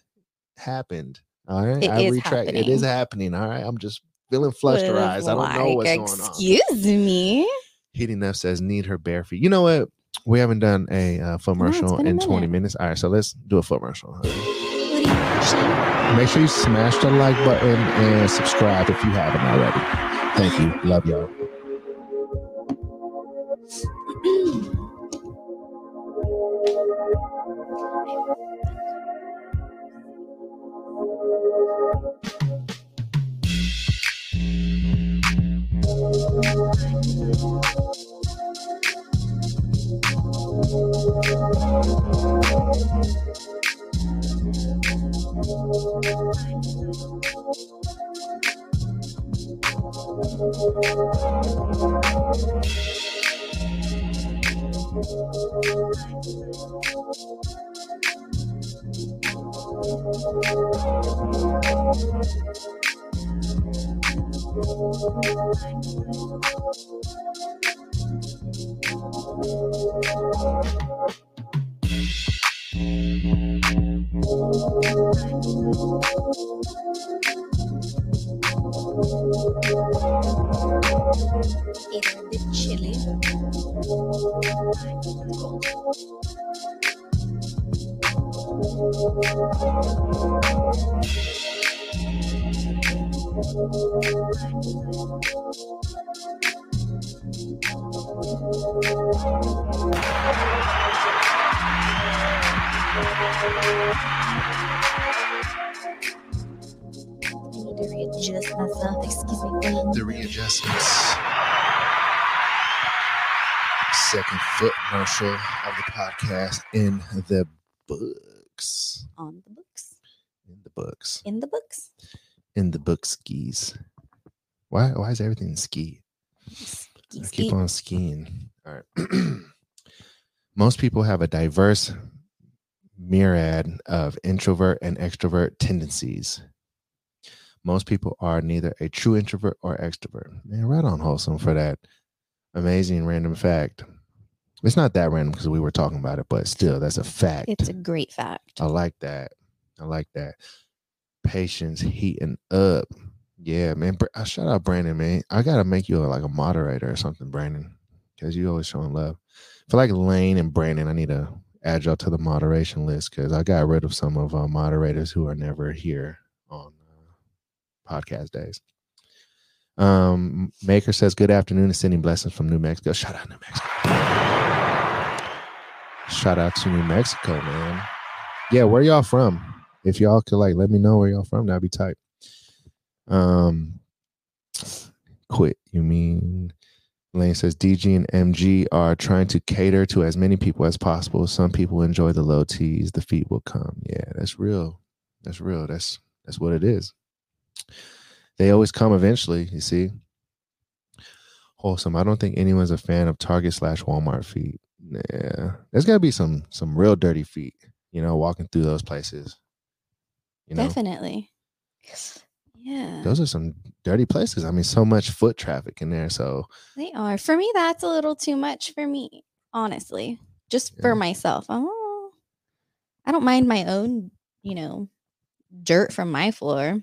happened. All right. It I is retract. It is happening. All right. I'm just feeling With, flusterized. I don't know what's like, going on. Excuse me. Heating up says need her bare feet. You know what? We haven't done a uh, commercial in 20 minutes. All right, so let's do a full commercial. What do you actually? Make sure you smash the like button and subscribe if you haven't already. Thank you. Love y'all. In the books. On the books. In the books. In the books. In the book skis. Why why is everything ski? Ski, I ski. keep on skiing. All right. [CLEARS THROAT] Most people have a diverse myriad of introvert and extrovert tendencies. Most people are neither a true introvert or extrovert. Man, right on wholesome for that amazing random fact. It's not that random because we were talking about it, but still, that's a fact. It's a great fact. I like that. I like that. Patience heating up. Yeah, man. Uh, shout out Brandon, man. I gotta make you a, like a moderator or something, Brandon, because you always showing love. For like Lane and Brandon, I need to add y'all to the moderation list because I got rid of some of our moderators who are never here on uh, podcast days. Um, Maker says, Good afternoon and sending blessings from New Mexico. Shout out, New Mexico. Shout out to New Mexico, man. Yeah, where y'all from? If y'all could like let me know where y'all from, that'd be tight. Um, quit. You mean Lane says DG and MG are trying to cater to as many people as possible. Some people enjoy the low teas, the feet will come. Yeah, that's real. That's real. That's that's what it is. They always come eventually, you see. Wholesome. I don't think anyone's a fan of Target slash Walmart feet. Yeah. There's gotta be some some real dirty feet, you know, walking through those places. You know, Definitely. Yeah. those are some dirty places. I mean, so much foot traffic in there. So They are. For me, that's a little too much for me, honestly. Just Yeah. for myself. Oh, I don't mind my own, you know, dirt from my floor.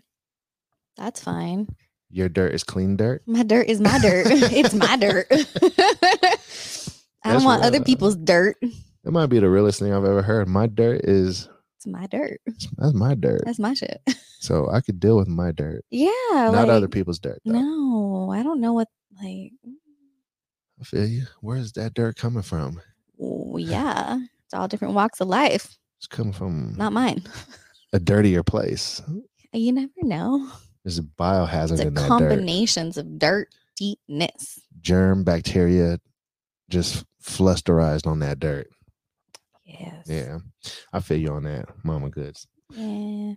That's fine. your dirt is clean dirt. My dirt is my dirt. [LAUGHS] it's my dirt. [LAUGHS] I don't want other though. people's dirt. That might be the realest thing I've ever heard. My dirt is It's my dirt. that's my dirt. That's my shit. [LAUGHS] So I could deal with my dirt, Yeah. not other people's dirt. Though. No, I don't know what like I feel you. Where's that dirt coming from? oh, yeah. It's all different walks of life. It's coming from Not mine. a dirtier place. [LAUGHS] You never know. There's a biohazard It's a in that dirt. combinations of dirtiness. Germ, bacteria, just flusterized on that dirt. Yes. Yeah, I feel you on that, Mama Goods. Yeah.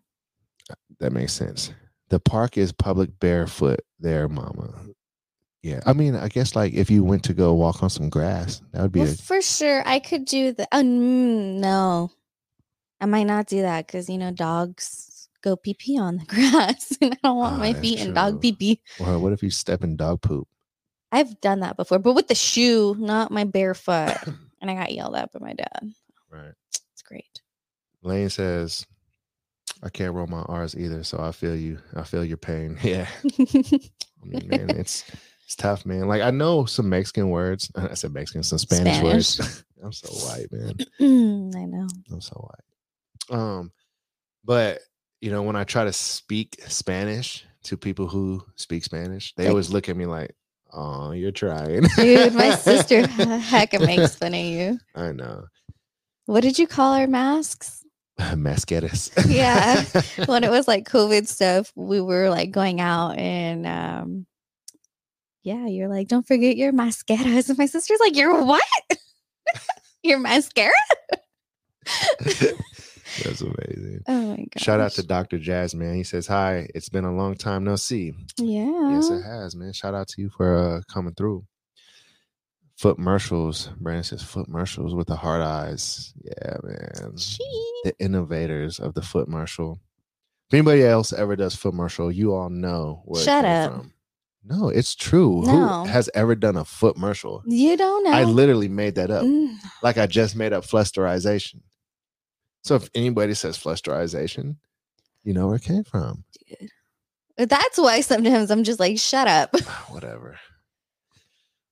That makes sense. The park is public barefoot there, Mama. Yeah, I mean, I guess like if you went to go walk on some grass, that would be Well, a for sure, I could do the. Oh mm, no, I might not do that because you know dogs go pee pee on the [LAUGHS] grass, and I don't want Ah, my feet in dog pee pee. What if you step in dog poop? I've done that before, but with the shoe, not my bare foot, [COUGHS] and I got yelled at by my dad. Right. It's great. Lane says, I can't roll my R's either, so I feel you. I feel your pain. [LAUGHS] Yeah. I mean, man, [LAUGHS] it's it's tough, man. Like I know some Mexican words. [LAUGHS] I said Mexican, some Spanish, words. I'm so white, man. I know. I'm so white. Um, but you know, when I try to speak Spanish to people who speak Spanish, they Like- always look at me like, "Oh, you're trying." Dude, my [LAUGHS] sister [LAUGHS] hecka makes fun of you. I know. What did you call our masks? [SIGHS] Mascaras. Yeah. [LAUGHS] when it was like COVID stuff, we were like going out and um yeah, you're like, don't forget your mascaras. And my sister's like, Your what? your mascara? [LAUGHS] That's amazing. Oh my god. Shout out to Dr. Jazz, man. He says, Hi, it's been a long time no see. Yeah. Yes, it has, man. Shout out to you for uh, coming through. Foot commercials. Brandon says foot commercials with the hard eyes. Yeah, man. Gee. The innovators of the foot commercial. If anybody else ever does foot commercial, you all know where Shut up. from. No, it's true. No. Who has ever done a foot commercial? You don't know. I literally made that up. Mm, Like I just made up flusterization. So if anybody says flusterization, you know where it came from. That's why sometimes I'm just like, shut up. Ah, whatever.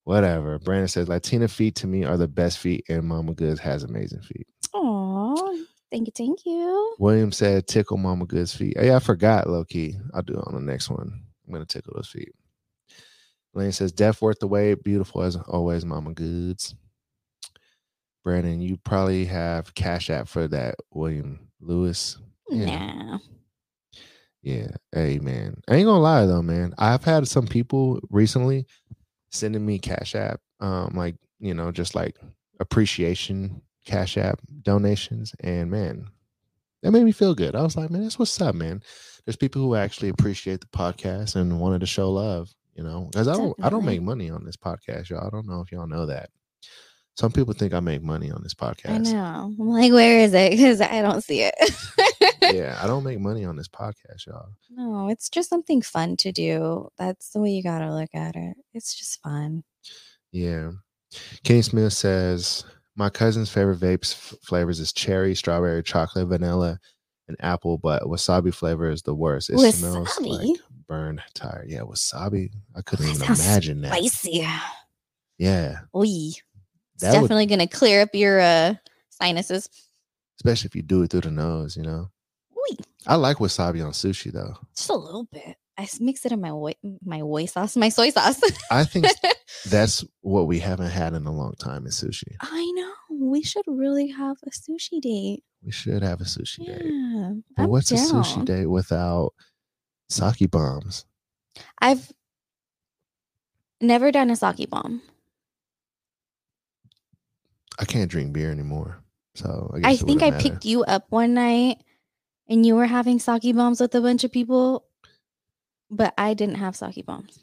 Whatever. Brandon says Latina feet to me are the best feet, and Mama Goods has amazing feet. Aw. Thank you, thank you. William said tickle Mama Goods feet. Hey, I forgot, low key. I'll do it on the next one. I'm gonna tickle those feet. Lane says, Deaf worth the wait, beautiful as always, Mama Goods. Brandon, you probably have Cash App for that, William Lewis. Yeah. Nah. Yeah. Hey man. I ain't gonna lie though, man. I've had some people recently sending me Cash App, um, like, you know, just like appreciation Cash App donations. And man, that made me feel good. I was like, man, that's what's up, man. There's people who actually appreciate the podcast and wanted to show love, you know. Because I don't I don't make money on this podcast, y'all. I don't know if y'all know that. Some people think I make money on this podcast. I know. I'm like, where is it? Because I don't see it. [LAUGHS] yeah, I don't make money on this podcast, y'all. No, it's just something fun to do. That's the way you got to look at it. It's just fun. Yeah. Kenny Smith says, My cousin's favorite vapes f- flavors is cherry, strawberry, chocolate, vanilla, and apple, but wasabi flavor is the worst. It smells Wasabi? like burned tire. Yeah, wasabi. I couldn't That even imagine that. Spicy. Yeah. Oy. It's That would- definitely going to clear up your uh, sinuses. especially if you do it through the nose. You know, I like wasabi on sushi though. just a little bit. I mix it in my oi- my soy sauce, my soy sauce. I think [LAUGHS] that's what we haven't had in a long time is sushi. I know. We should really have a sushi date. We should have a sushi date. But I'm what's a sushi date without sake bombs? I've never done a sake bomb. I can't drink beer anymore. So I, guess I think I matter. picked you up one night and you were having sake bombs with a bunch of people, but I didn't have sake bombs.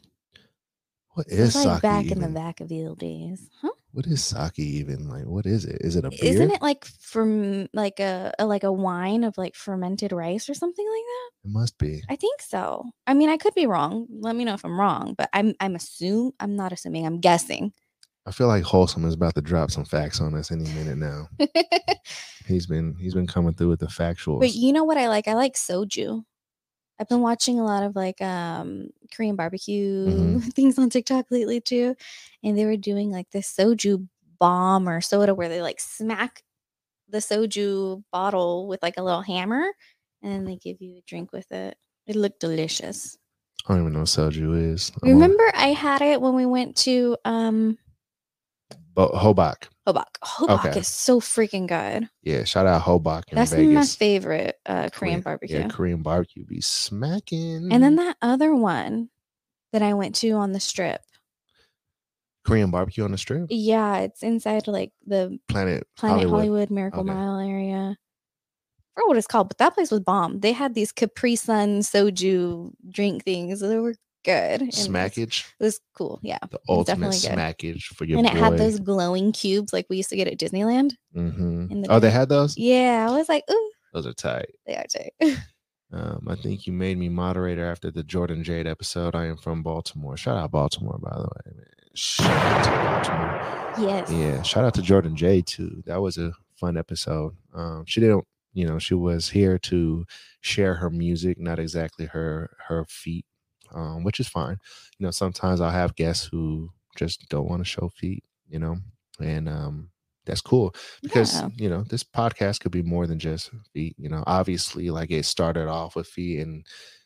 What is It was like sake back in the back of the old days. Huh? What is sake even? Like what is it? Is it a beer? Isn't it like from like a, a like a wine of like fermented rice or something like that? It must be. I think so. I mean, I could be wrong. Let me know if I'm wrong, but I'm I'm assume I'm not assuming. I'm guessing. I feel like Wholesome is about to drop some facts on us any minute now. [LAUGHS] He's been he's been coming through with the factuals. But you know what I like? I like soju. I've been watching a lot of like um Korean barbecue Mhm. [LAUGHS] things on TikTok lately too. And they were doing like this soju bomb or soda where they like smack the soju bottle with like a little hammer and then they give you a drink with it. It looked delicious. I don't even know what soju is. I'm on Remember I had it when we went to um Bo- Hobak. Hobak. Hobak Okay. is so freaking good. Yeah, shout out Hobak in That's my favorite uh Korean barbecue. Yeah, Korean barbecue be smacking. And then that other one that I went to on the strip. Korean barbecue on the strip. Yeah, it's inside like the Planet, Planet Hollywood. Hollywood, Miracle Okay. Mile area. I forgot what it's called, but that place was bomb. They had these Capri Sun soju drink things. They were good. and it was- Smackage. It was cool. Yeah. The ultimate smackage for your and boy. it had those glowing cubes like we used to get at Disneyland. Mhm. the Oh, they had those. Yeah. I was like, ooh, Those are tight. they are tight. Um, I think you made me moderator after the Jordan Jade episode. I am from Baltimore. Shout out Baltimore, by the way. Man. Shout out to Baltimore. yes. Yeah, shout out to Jordan Jade too. That was a fun episode. Um, she didn't, you know, she was here to share her music, not exactly her her feet, um, which is fine. You know, sometimes I'll have guests who just don't want to show feet, you know, and um, that's cool because Yeah. you know this podcast could be more than just feet. You know, obviously, like it started off with feet and.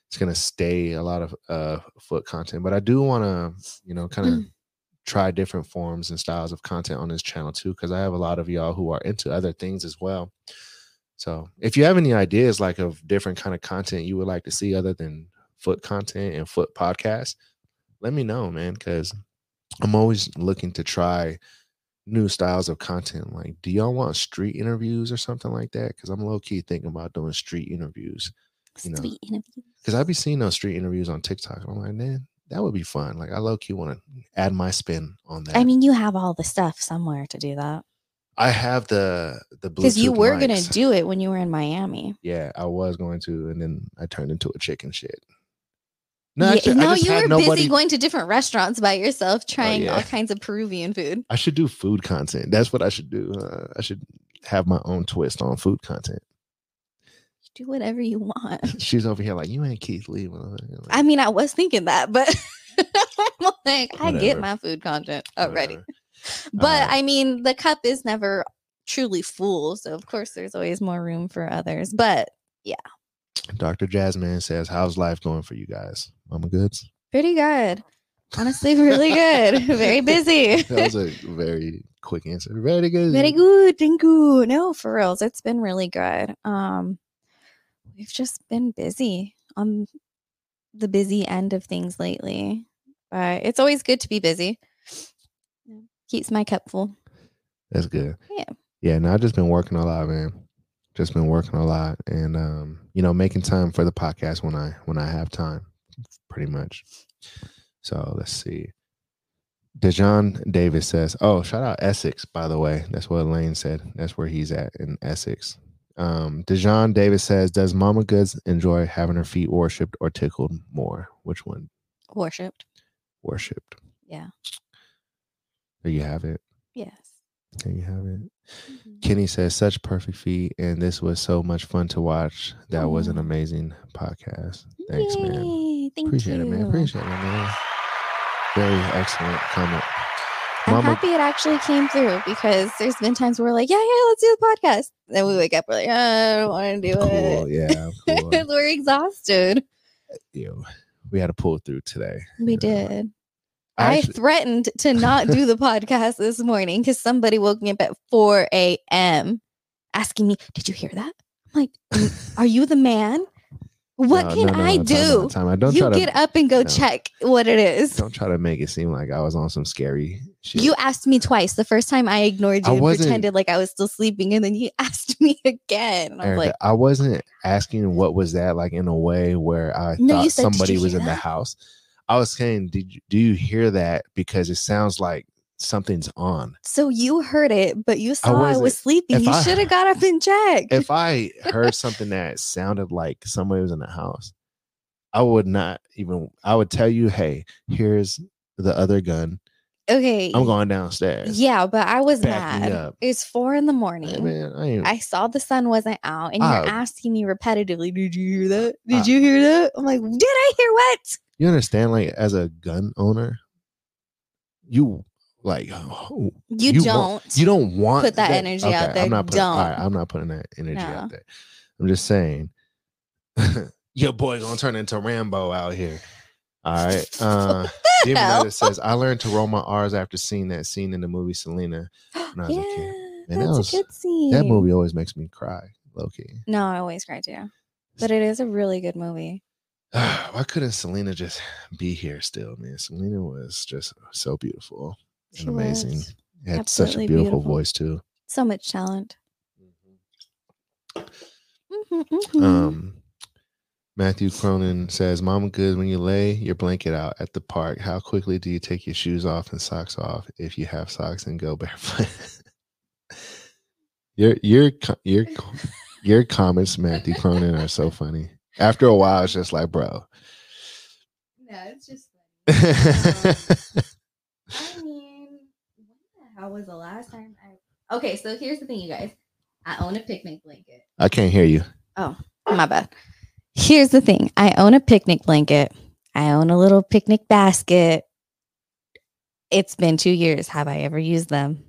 It's gonna stay a lot of uh foot content, but I do want to, you know, kind of [CLEARS THROAT] try different forms and styles of content on this channel too because i have a lot of y'all who are into other things as well so if you have any ideas like of different kind of content you would like to see other than foot content and foot podcasts let me know man because i'm always looking to try new styles of content like do y'all want street interviews or something like that because i'm low-key thinking about doing street interviews you know, Sweet interview. because I'd be seeing those street interviews on TikTok. and I'm like, man, that would be fun. Like, I low key want to add my spin on that. I mean, you have all the stuff somewhere to do that. I have the the Because you were going to do it when you were in Miami. Yeah, I was going to, and then I turned into a chicken shit. No, Yeah, no, you were nobody. Oh, busy going to different restaurants by yourself, trying yeah. all kinds of Peruvian food. I should do food content. That's what I should do. Uh, I should have my own twist on food content. Do whatever you want. [LAUGHS] She's over here like, you ain't Keith Lee. Like, I mean, I was thinking that, but [LAUGHS] like, I get my food content already. whatever. [LAUGHS] But Uh, I mean, the cup is never truly full. So, of course, there's always more room for others. But Dr. Jasmine says, "How's life going for you guys, Mama Goods?" pretty good. Honestly, really good. [LAUGHS] Very busy. That was a very quick answer. Very good. Very good. Thank you. No, for reals. It's been really good. Um, we've just been busy on the busy end of things lately. But it's always good to be busy. Keeps my cup full. That's good. Yeah. Yeah. No, I've just been working a lot, man. Just been working a lot, and um, you know, making time for the podcast when I when I have time, pretty much. So let's see. Dejon Davis says, "Oh, shout out Essex, by the way. That's what Lane said. That's where he's at in Essex." Um, Dejon Davis says, "Does Mama Goods enjoy having her feet worshipped or tickled more? Which one Worshipped. worshipped Yeah. There you have it. Yes. There you have it. Mhm. Kenny says, such perfect feet, and this was so much fun to watch. That was an amazing podcast. Thanks, man. Thank Appreciate you. it, man. Appreciate it, man. Very excellent comment. I'm Mama happy it actually came through because there's been times where we're like, yeah, yeah, let's do the podcast. Then we wake up, we're like, "Uh, I don't want to do cool. it. Yeah, [LAUGHS] cool. we're exhausted. you, we had to pull through today. We did. I I actually- threatened to not do the [LAUGHS] podcast this morning because somebody woke me up at 4 a.m. asking me, Did you hear that? I'm like, "Mm, [LAUGHS] Are you the man? What No, can no, no, I time do? time out. Don't you try to get up and go check what it is. don't try to make it seem like I was on some scary shit. You asked me twice. The first time I ignored I you and pretended like I was still sleeping, and then you [LAUGHS] asked me again. I was like, I wasn't asking what was that like in a way where I thought said, somebody was hear in the house. I was saying, did you, do you hear that? Because it sounds like something's on. So you heard it, but you saw I, wasn't- was sleeping. if You should have got up and checked. If I heard [LAUGHS] something that sounded like somebody was in the house, I would not even. I would tell you, hey, here's the other gun. okay. I'm going downstairs. Yeah, but I was Back mad. It's four in the Hey, morning. man, I. I saw the sun wasn't out, and Ah. you're asking me repetitively, "Did you hear that? Did you hear that?" I'm like, "Did I hear what?" You understand? Like, as a gun owner, you like [SIGHS] You, You don't. want- you don't want Put that energy out there. I'm not putting, Don't. I'm not putting that energy No. out there. I'm just saying, [LAUGHS] your boy gonna turn into Rambo out here. All right. [LAUGHS] Uh, Demon? Says, I learned to roll my R's after seeing that scene in the movie Selena. [GASPS] I was a yeah, kid. that's Man, that was- a good scene. That movie always makes me cry, low key. No, I always cry too, but it is a really good movie. [SIGHS] Why couldn't Selena just be here still, man? Selena was just so beautiful and She amazing. was. Had such a beautiful, beautiful. voice too. So much talent. Mhm, mhm. Um, [LAUGHS] Matthew Cronin says, "Mama, good when you lay your blanket out at the park. How quickly do you take your shoes off and socks off if you have socks and go [LAUGHS] barefoot?" your your your [LAUGHS] your comments, Matthew Cronin, are so funny. After a while, it's just like, bro. no, it's just. [LAUGHS] I um, I mean, when the hell was the last time I? Okay, so here's the thing, you guys. I own a picnic blanket. I can't hear you. Oh, my bad. Here's the thing. I own a picnic blanket. I own a little picnic basket. It's been two years. Have I ever used them?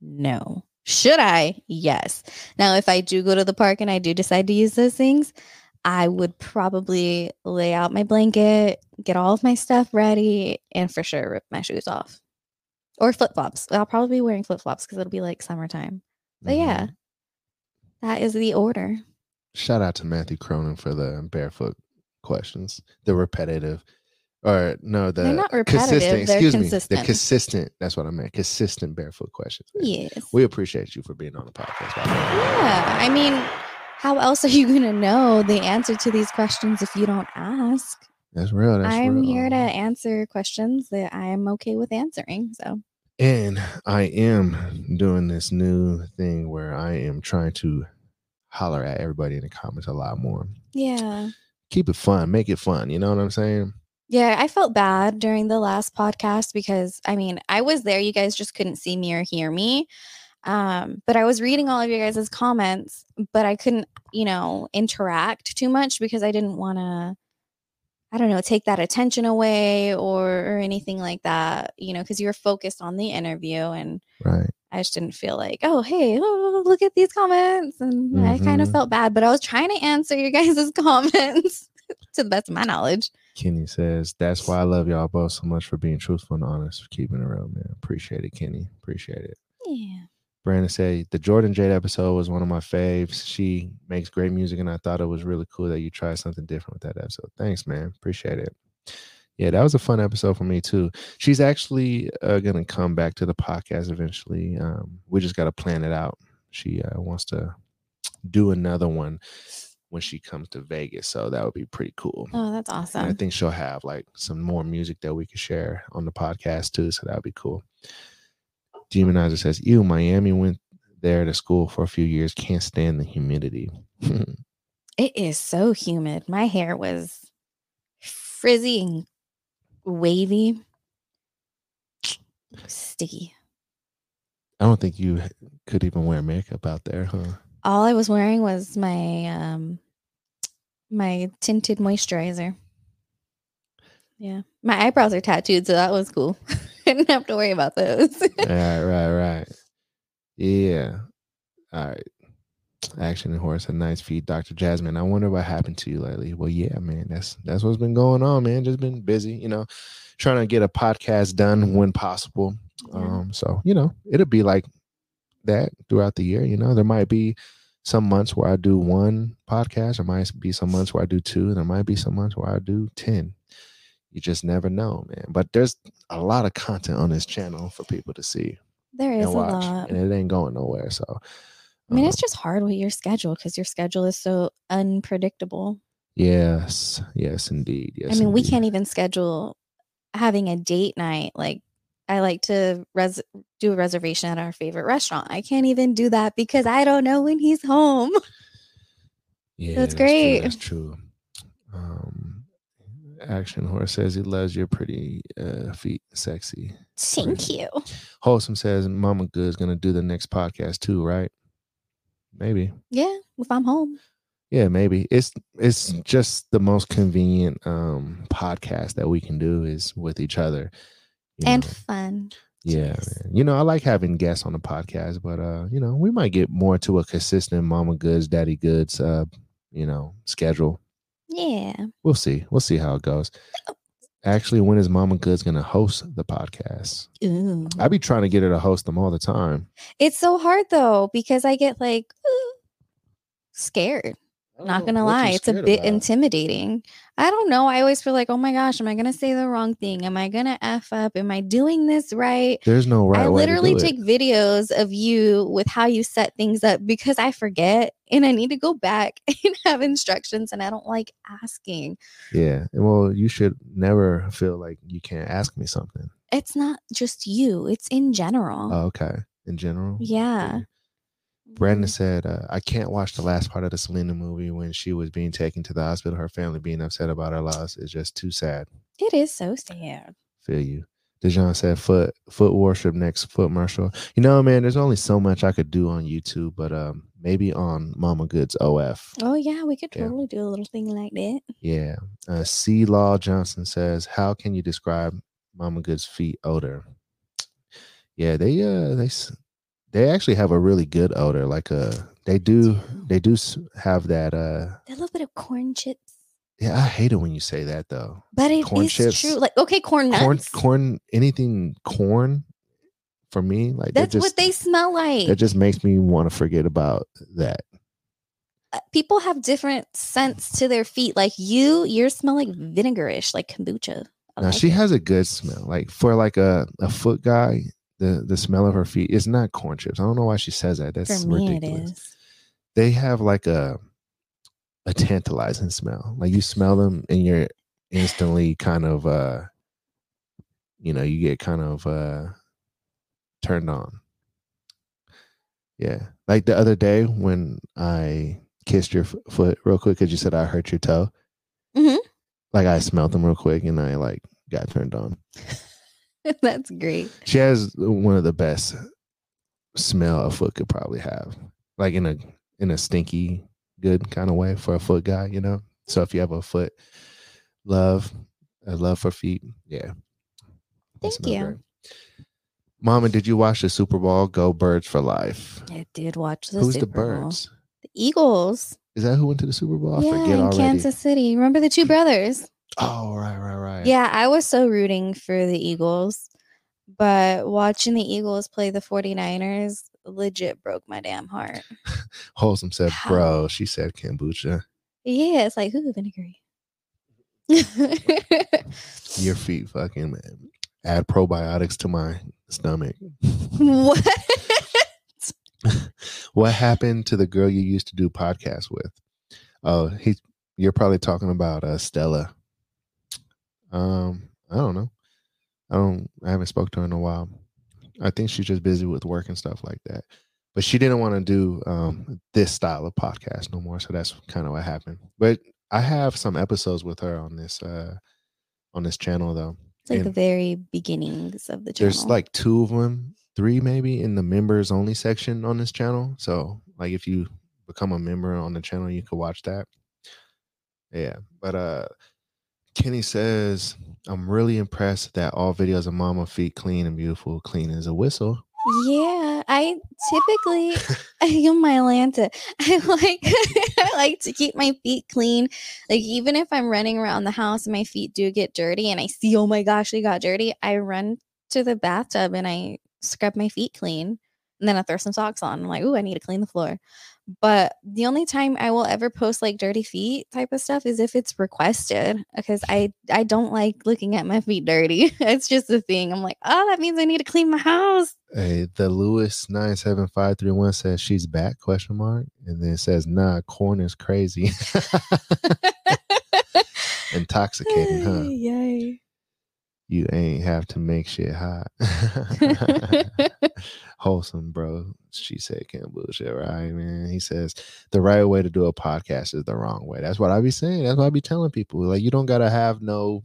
No. Should I? Yes. Now, if I do go to the park and I do decide to use those things, I would probably lay out my blanket, get all of my stuff ready, and for sure rip my shoes off. Or flip flops. I'll probably be wearing flip flops because it'll be like summertime. But yeah, Mhm. that is the order. Shout out to Matthew Cronin for the barefoot questions, the repetitive, or no, the They're not repetitive, consistent. they're excuse me, consistent. the consistent. That's what I meant. Consistent barefoot questions. man. Yes. We appreciate you for being on the podcast. by the way. Yeah, I mean, how else are you going to know the answer to these questions if you don't ask? That's real. That's I'm real. here to answer questions that I am okay with answering. So, And I am doing this new thing where I am trying to holler at everybody in the comments a lot more. yeah. Keep it fun, make it fun. You know what I'm saying? Yeah, I felt bad during the last podcast because I mean, I was there. You guys just couldn't see me or hear me. Um, but I was reading all of you guys' comments, but I couldn't, you know, interact too much because I didn't want to, I don't know, take that attention away or, or anything like that, you know, because you were focused on the interview and Right. I just didn't feel like, oh, hey, oh, [LAUGHS] look at these comments. And I kind of felt bad, but I was trying to answer your [LAUGHS] guys' comments [LAUGHS] to the best of my knowledge. Kenny says, That's why I love y'all both so much for being truthful and honest, for keeping it real, man. Appreciate it, Kenny. Appreciate it. Yeah. Brandon said, The Jordan Jade episode was one of my faves. She makes great music, and I thought it was really cool that you tried something different with that episode. Thanks, man. Appreciate it. Yeah, that was a fun episode for me, too. She's actually uh, going to come back to the podcast eventually. Um, we just got to plan it out. She uh, wants to do another one when she comes to Vegas. So that would be pretty cool. Oh, that's And I think she'll have like some more music that we could share on the podcast too. So that would be cool. Demonizer says, Ew, Miami went there to school for a few years. Can't stand the humidity. [LAUGHS] It is so humid. My hair was frizzy and wavy, sticky. I don't think you could even wear makeup out there, huh? All I was wearing was my um my tinted moisturizer. Yeah. My eyebrows are tattooed, so that was cool. [LAUGHS] didn't have to worry about those. [LAUGHS] right, right, right. Yeah. All right. Action and horse, a nice feed, Dr. Jasmine. I wonder what happened to you lately. Well, yeah, man, that's that's what's been going on, man. Just been busy, you know, trying to get a podcast done when possible. Um, so you know, it'll be like that throughout the year. You know, there might be some months where I do one podcast. There might be some months where I do two. and There might be some months where I do ten. You just never know, man. But there's a lot of content on this channel for people to see there is a lot. and it ain't going nowhere. So, I mean, uh, it's just hard with your schedule because your schedule is so unpredictable. yes, yes, indeed. Yes, I mean, we can't even schedule having a date night. Like, I like to res- do a reservation at our favorite restaurant. I can't even do that because I don't know when he's home. [LAUGHS] Yeah, That's true, great. That's true. Um, Action Horse says he loves your pretty uh, feet, sexy. Thank you. Wholesome says Mama Good's gonna do the next podcast too, right? Maybe. Yeah, if I'm home. Yeah, maybe. It's it's just the most convenient um podcast that we can do is with each other. And know. fun. Yeah, man. You know, I like having guests on the podcast, but uh, you know, we might get more to a consistent Mama Goods, Daddy Goods uh, you know, schedule. Yeah. We'll see. We'll see how it goes. Oh. Actually, when is Mama Goods gonna host the podcast? Ooh. I be trying to get her to host them all the time. It's so hard though because I get like ooh, Not oh, gonna lie, it's a bit intimidating. I don't know. I always feel like, oh my gosh, am I gonna say the wrong thing? Am I gonna f up? Am I doing this right? There's no right I way to literally do it. take videos of you with how you set things up because I forget and I need to go back [LAUGHS] and have instructions and I don't like asking. Yeah. Well, you should never feel like you can't ask me something. It's not just you, it's in general. Oh, okay. In general. Yeah. Yeah. Brandon said, uh, I can't watch the last part of the Selena movie when she was being taken to the hospital. Her family being upset about her loss is just too sad. It is so sad. Feel you. Dejan said, foot foot worship next foot Marshall. You know, man, there's only so much I could do on YouTube, but um, maybe on Mama Goods OF. Oh yeah, we could Yeah. totally do a little thing like that. Yeah. Uh, C. Law Johnson says, "How can you describe Mama Good's feet odor?" Yeah, they uh they they actually have a really good odor. Like uh they do they do have that uh A little bit of corn chips. yeah. I hate it when you say that though. But it is Corn chips. true. Like okay, corn Corn nuts. corn anything corn for me like That's just what they smell like. that just makes me want to forget about that. Uh, People have different scents to their feet. Like you, yours smell like vinegarish, like kombucha. I Now like she it. has a good smell. Like for like a, a foot guy, the the smell of her feet is not corn chips. I don't know why she says that. That's ridiculous. it is. They have like a a tantalizing smell. Like you smell them and you're instantly kind of uh you know, you get kind of uh turned on. Yeah. Like the other day when I kissed your f- foot real quick because you said I hurt your toe. Mhm. Like I smelled them real quick and I like got turned on. [LAUGHS] That's great. She has one of the best smell a foot could probably have, like in a in a stinky good kind of way for a foot guy, you know. So if you have a foot love, a love for feet, yeah. Thank you. great. Mama, did you watch the Super Bowl? Go Birds for life. I did watch the Who's the Super Bowl. Birds? The Eagles. Is that who went to the Super Bowl? I yeah, forget in already. Kansas City. Remember the two brothers? Oh, right, right, right. Yeah, I was so rooting for the Eagles, but watching the Eagles play the 49ers legit broke my damn heart. [LAUGHS] Wholesome said, How? bro. She said kombucha. Yeah, it's like, ooh, vinegary. [LAUGHS] Your feet fucking man. Add probiotics to my stomach. what? [LAUGHS] what happened to the girl you used to do podcasts with? Oh, he you're probably talking about uh Stella. Um, I don't know. I don't I haven't spoke to her in a while. I think she's just busy with work and stuff like that. But she didn't want to do um this style of podcast no more. So that's kind of what happened. But I have some episodes with her on this uh on this channel though. It's like the very beginnings of the channel. there's like two of them, three maybe in the members only section on this channel. So like if you become a member on the channel, you can watch that. Yeah. But uh Kenny says I'm really impressed that all videos of mama feet clean and beautiful, clean as a whistle. Yeah, I typically [LAUGHS] I'm my Atlanta. [LAUGHS] I like [LAUGHS] I like to keep my feet clean. Like even if I'm running around the house and my feet do get dirty and I see, oh my gosh, they got dirty, I run to the bathtub and I scrub my feet clean. And then I throw some socks on. I'm like, oh, I need to clean the floor. But the only time I will ever post like dirty feet type of stuff is if it's requested because I I don't like looking at my feet dirty. [LAUGHS] it's just a thing. I'm like, oh, that means I need to clean my house. Hey, the Lewis nine seven five three one says she's back question mark, and then it says nah, corn is crazy, [LAUGHS] [LAUGHS] intoxicating, huh? Yay. You ain't have to make shit hot. [LAUGHS] [LAUGHS] Wholesome, bro. She said can't bullshit, right, man? He says the right way to do a podcast is the wrong way. That's what I be saying. That's what I be telling people. Like you don't gotta have no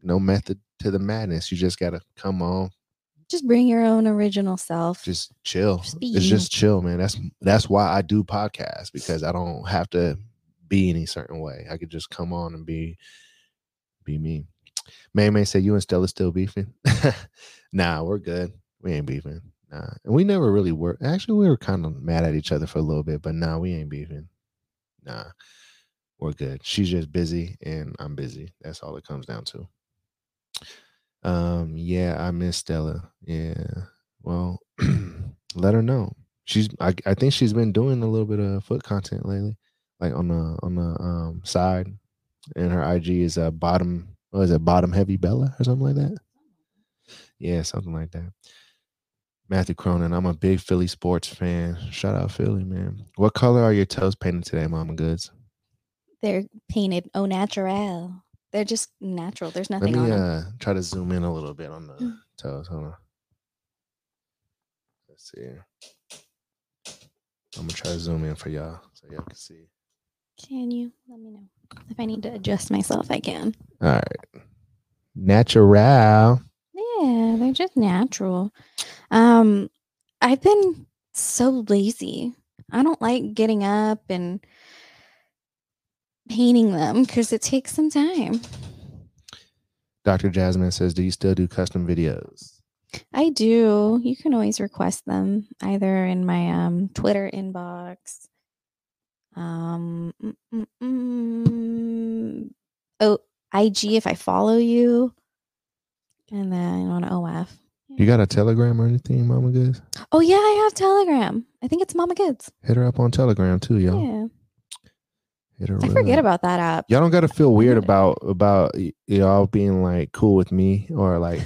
no method to the madness. You just gotta come on, Just bring your own original self. just chill. Just it's you. just chill, man. That's that's why I do podcasts because I don't have to be any certain way. I could just come on and be be me. May May said you and Stella still beefing. [LAUGHS] nah, we're good. We ain't beefing. Nah. And we never really were. Actually, we were kind of mad at each other for a little bit, but nah, we ain't beefing. Nah. We're good. She's just busy and I'm busy. That's all it comes down to. Um, yeah, I miss Stella. Yeah. Well, [CLEARS THROAT] let her know. She's I, I think she's been doing a little bit of foot content lately, like on the on the um side. And her IG is uh bottom what is it, bottom heavy Bella or something like that? Yeah, something like that. Matthew Cronin, I'm a big Philly sports fan. Shout out Philly, man. What color are your toes painted today, Mama Goods? They're painted au natural. They're just natural. There's Let nothing me on them. uh try to zoom in a little bit on the Mm. toes. Hold on. Let's see. I'm gonna try to zoom in for y'all so y'all can see. Can you let me know if I need to adjust myself? I can. All right. Natural. Yeah, they're just natural. Um, I've been so lazy. I don't like getting up and painting them because it takes some time. Dr. Jasmine says, Do you still do custom videos? I do. You can always request them either in my um Twitter inbox. Um mm, mm, mm, oh IG if I follow you. And then on OF. You got a telegram or anything, Mama Goods? Oh yeah, I have Telegram. I think it's Mama Goods. Hit her up on Telegram too, yo. Yeah. I forget about that app. Y'all don't gotta feel weird about about y- y'all being like cool with me or like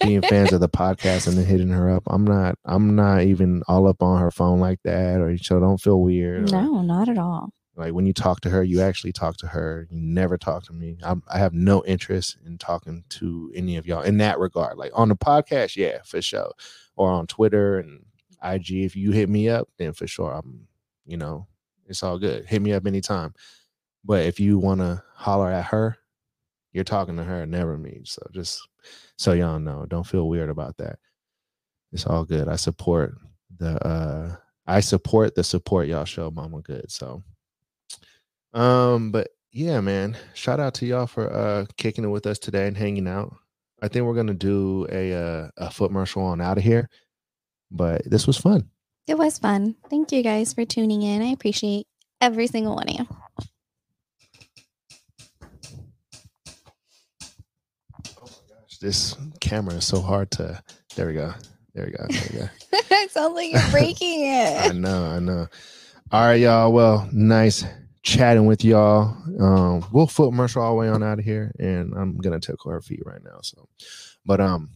being fans of the [LAUGHS] podcast and then hitting her up. I'm not I'm not even all up on her phone like that or so don't feel weird. or- No, not at all. Like when you talk to her, you actually talk to her. You never talk to me. I'm, I have no interest in talking to any of y'all in that regard. Like on the podcast, yeah, for sure, or on Twitter and IG. If you hit me up, then for sure, I'm, you know, it's all good. Hit me up anytime. But if you want to holler at her, you're talking to her, never me. So just so y'all know, don't feel weird about that. It's all good. I support the uh I support the support y'all show Mama Good. So um, but yeah, man, shout out to y'all for uh kicking it with us today and hanging out. I think we're gonna do a uh, a foot marshal on out of here, but this was fun. It was fun. Thank you guys for tuning in. I appreciate every single one of you. Oh my gosh, this camera is so hard to. There we go. There we go. There we go. [LAUGHS] it sounds like you're breaking [LAUGHS] it. I know. I know. All right, y'all. Well, nice chatting with y'all. Um, we'll foot marshal all the way on out of here, and I'm gonna tickle her feet right now. So, but um,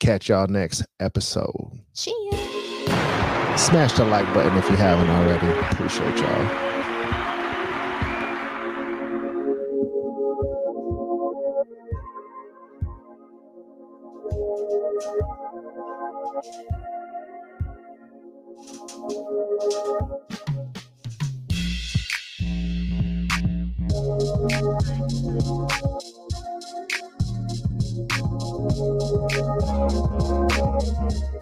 catch y'all next episode. See ya. Smash the like button if you haven't already. Appreciate y'all.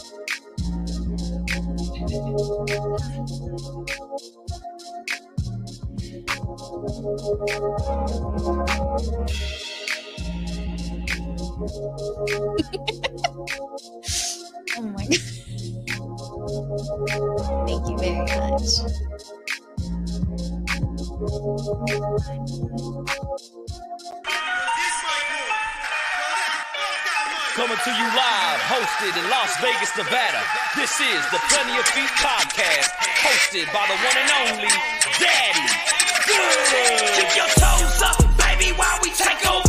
Thank oh my god. Thank you very much. Coming to you live, hosted in Las Vegas, Nevada. This is the Plenty of Feet podcast, hosted by the one and only Daddy Good. Keep your toes up, baby, while we take over.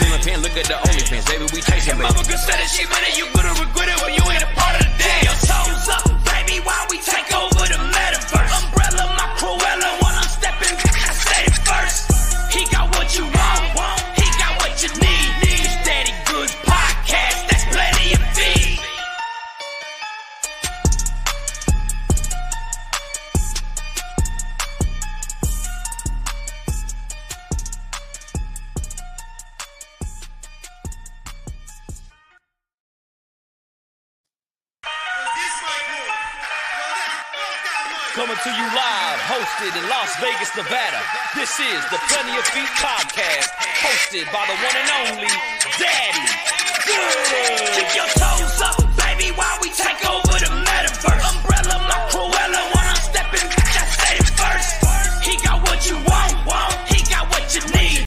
chasing. Look at the OnlyFans, baby, we chasing. Baby. Mama, good study, she money, you put a arrested by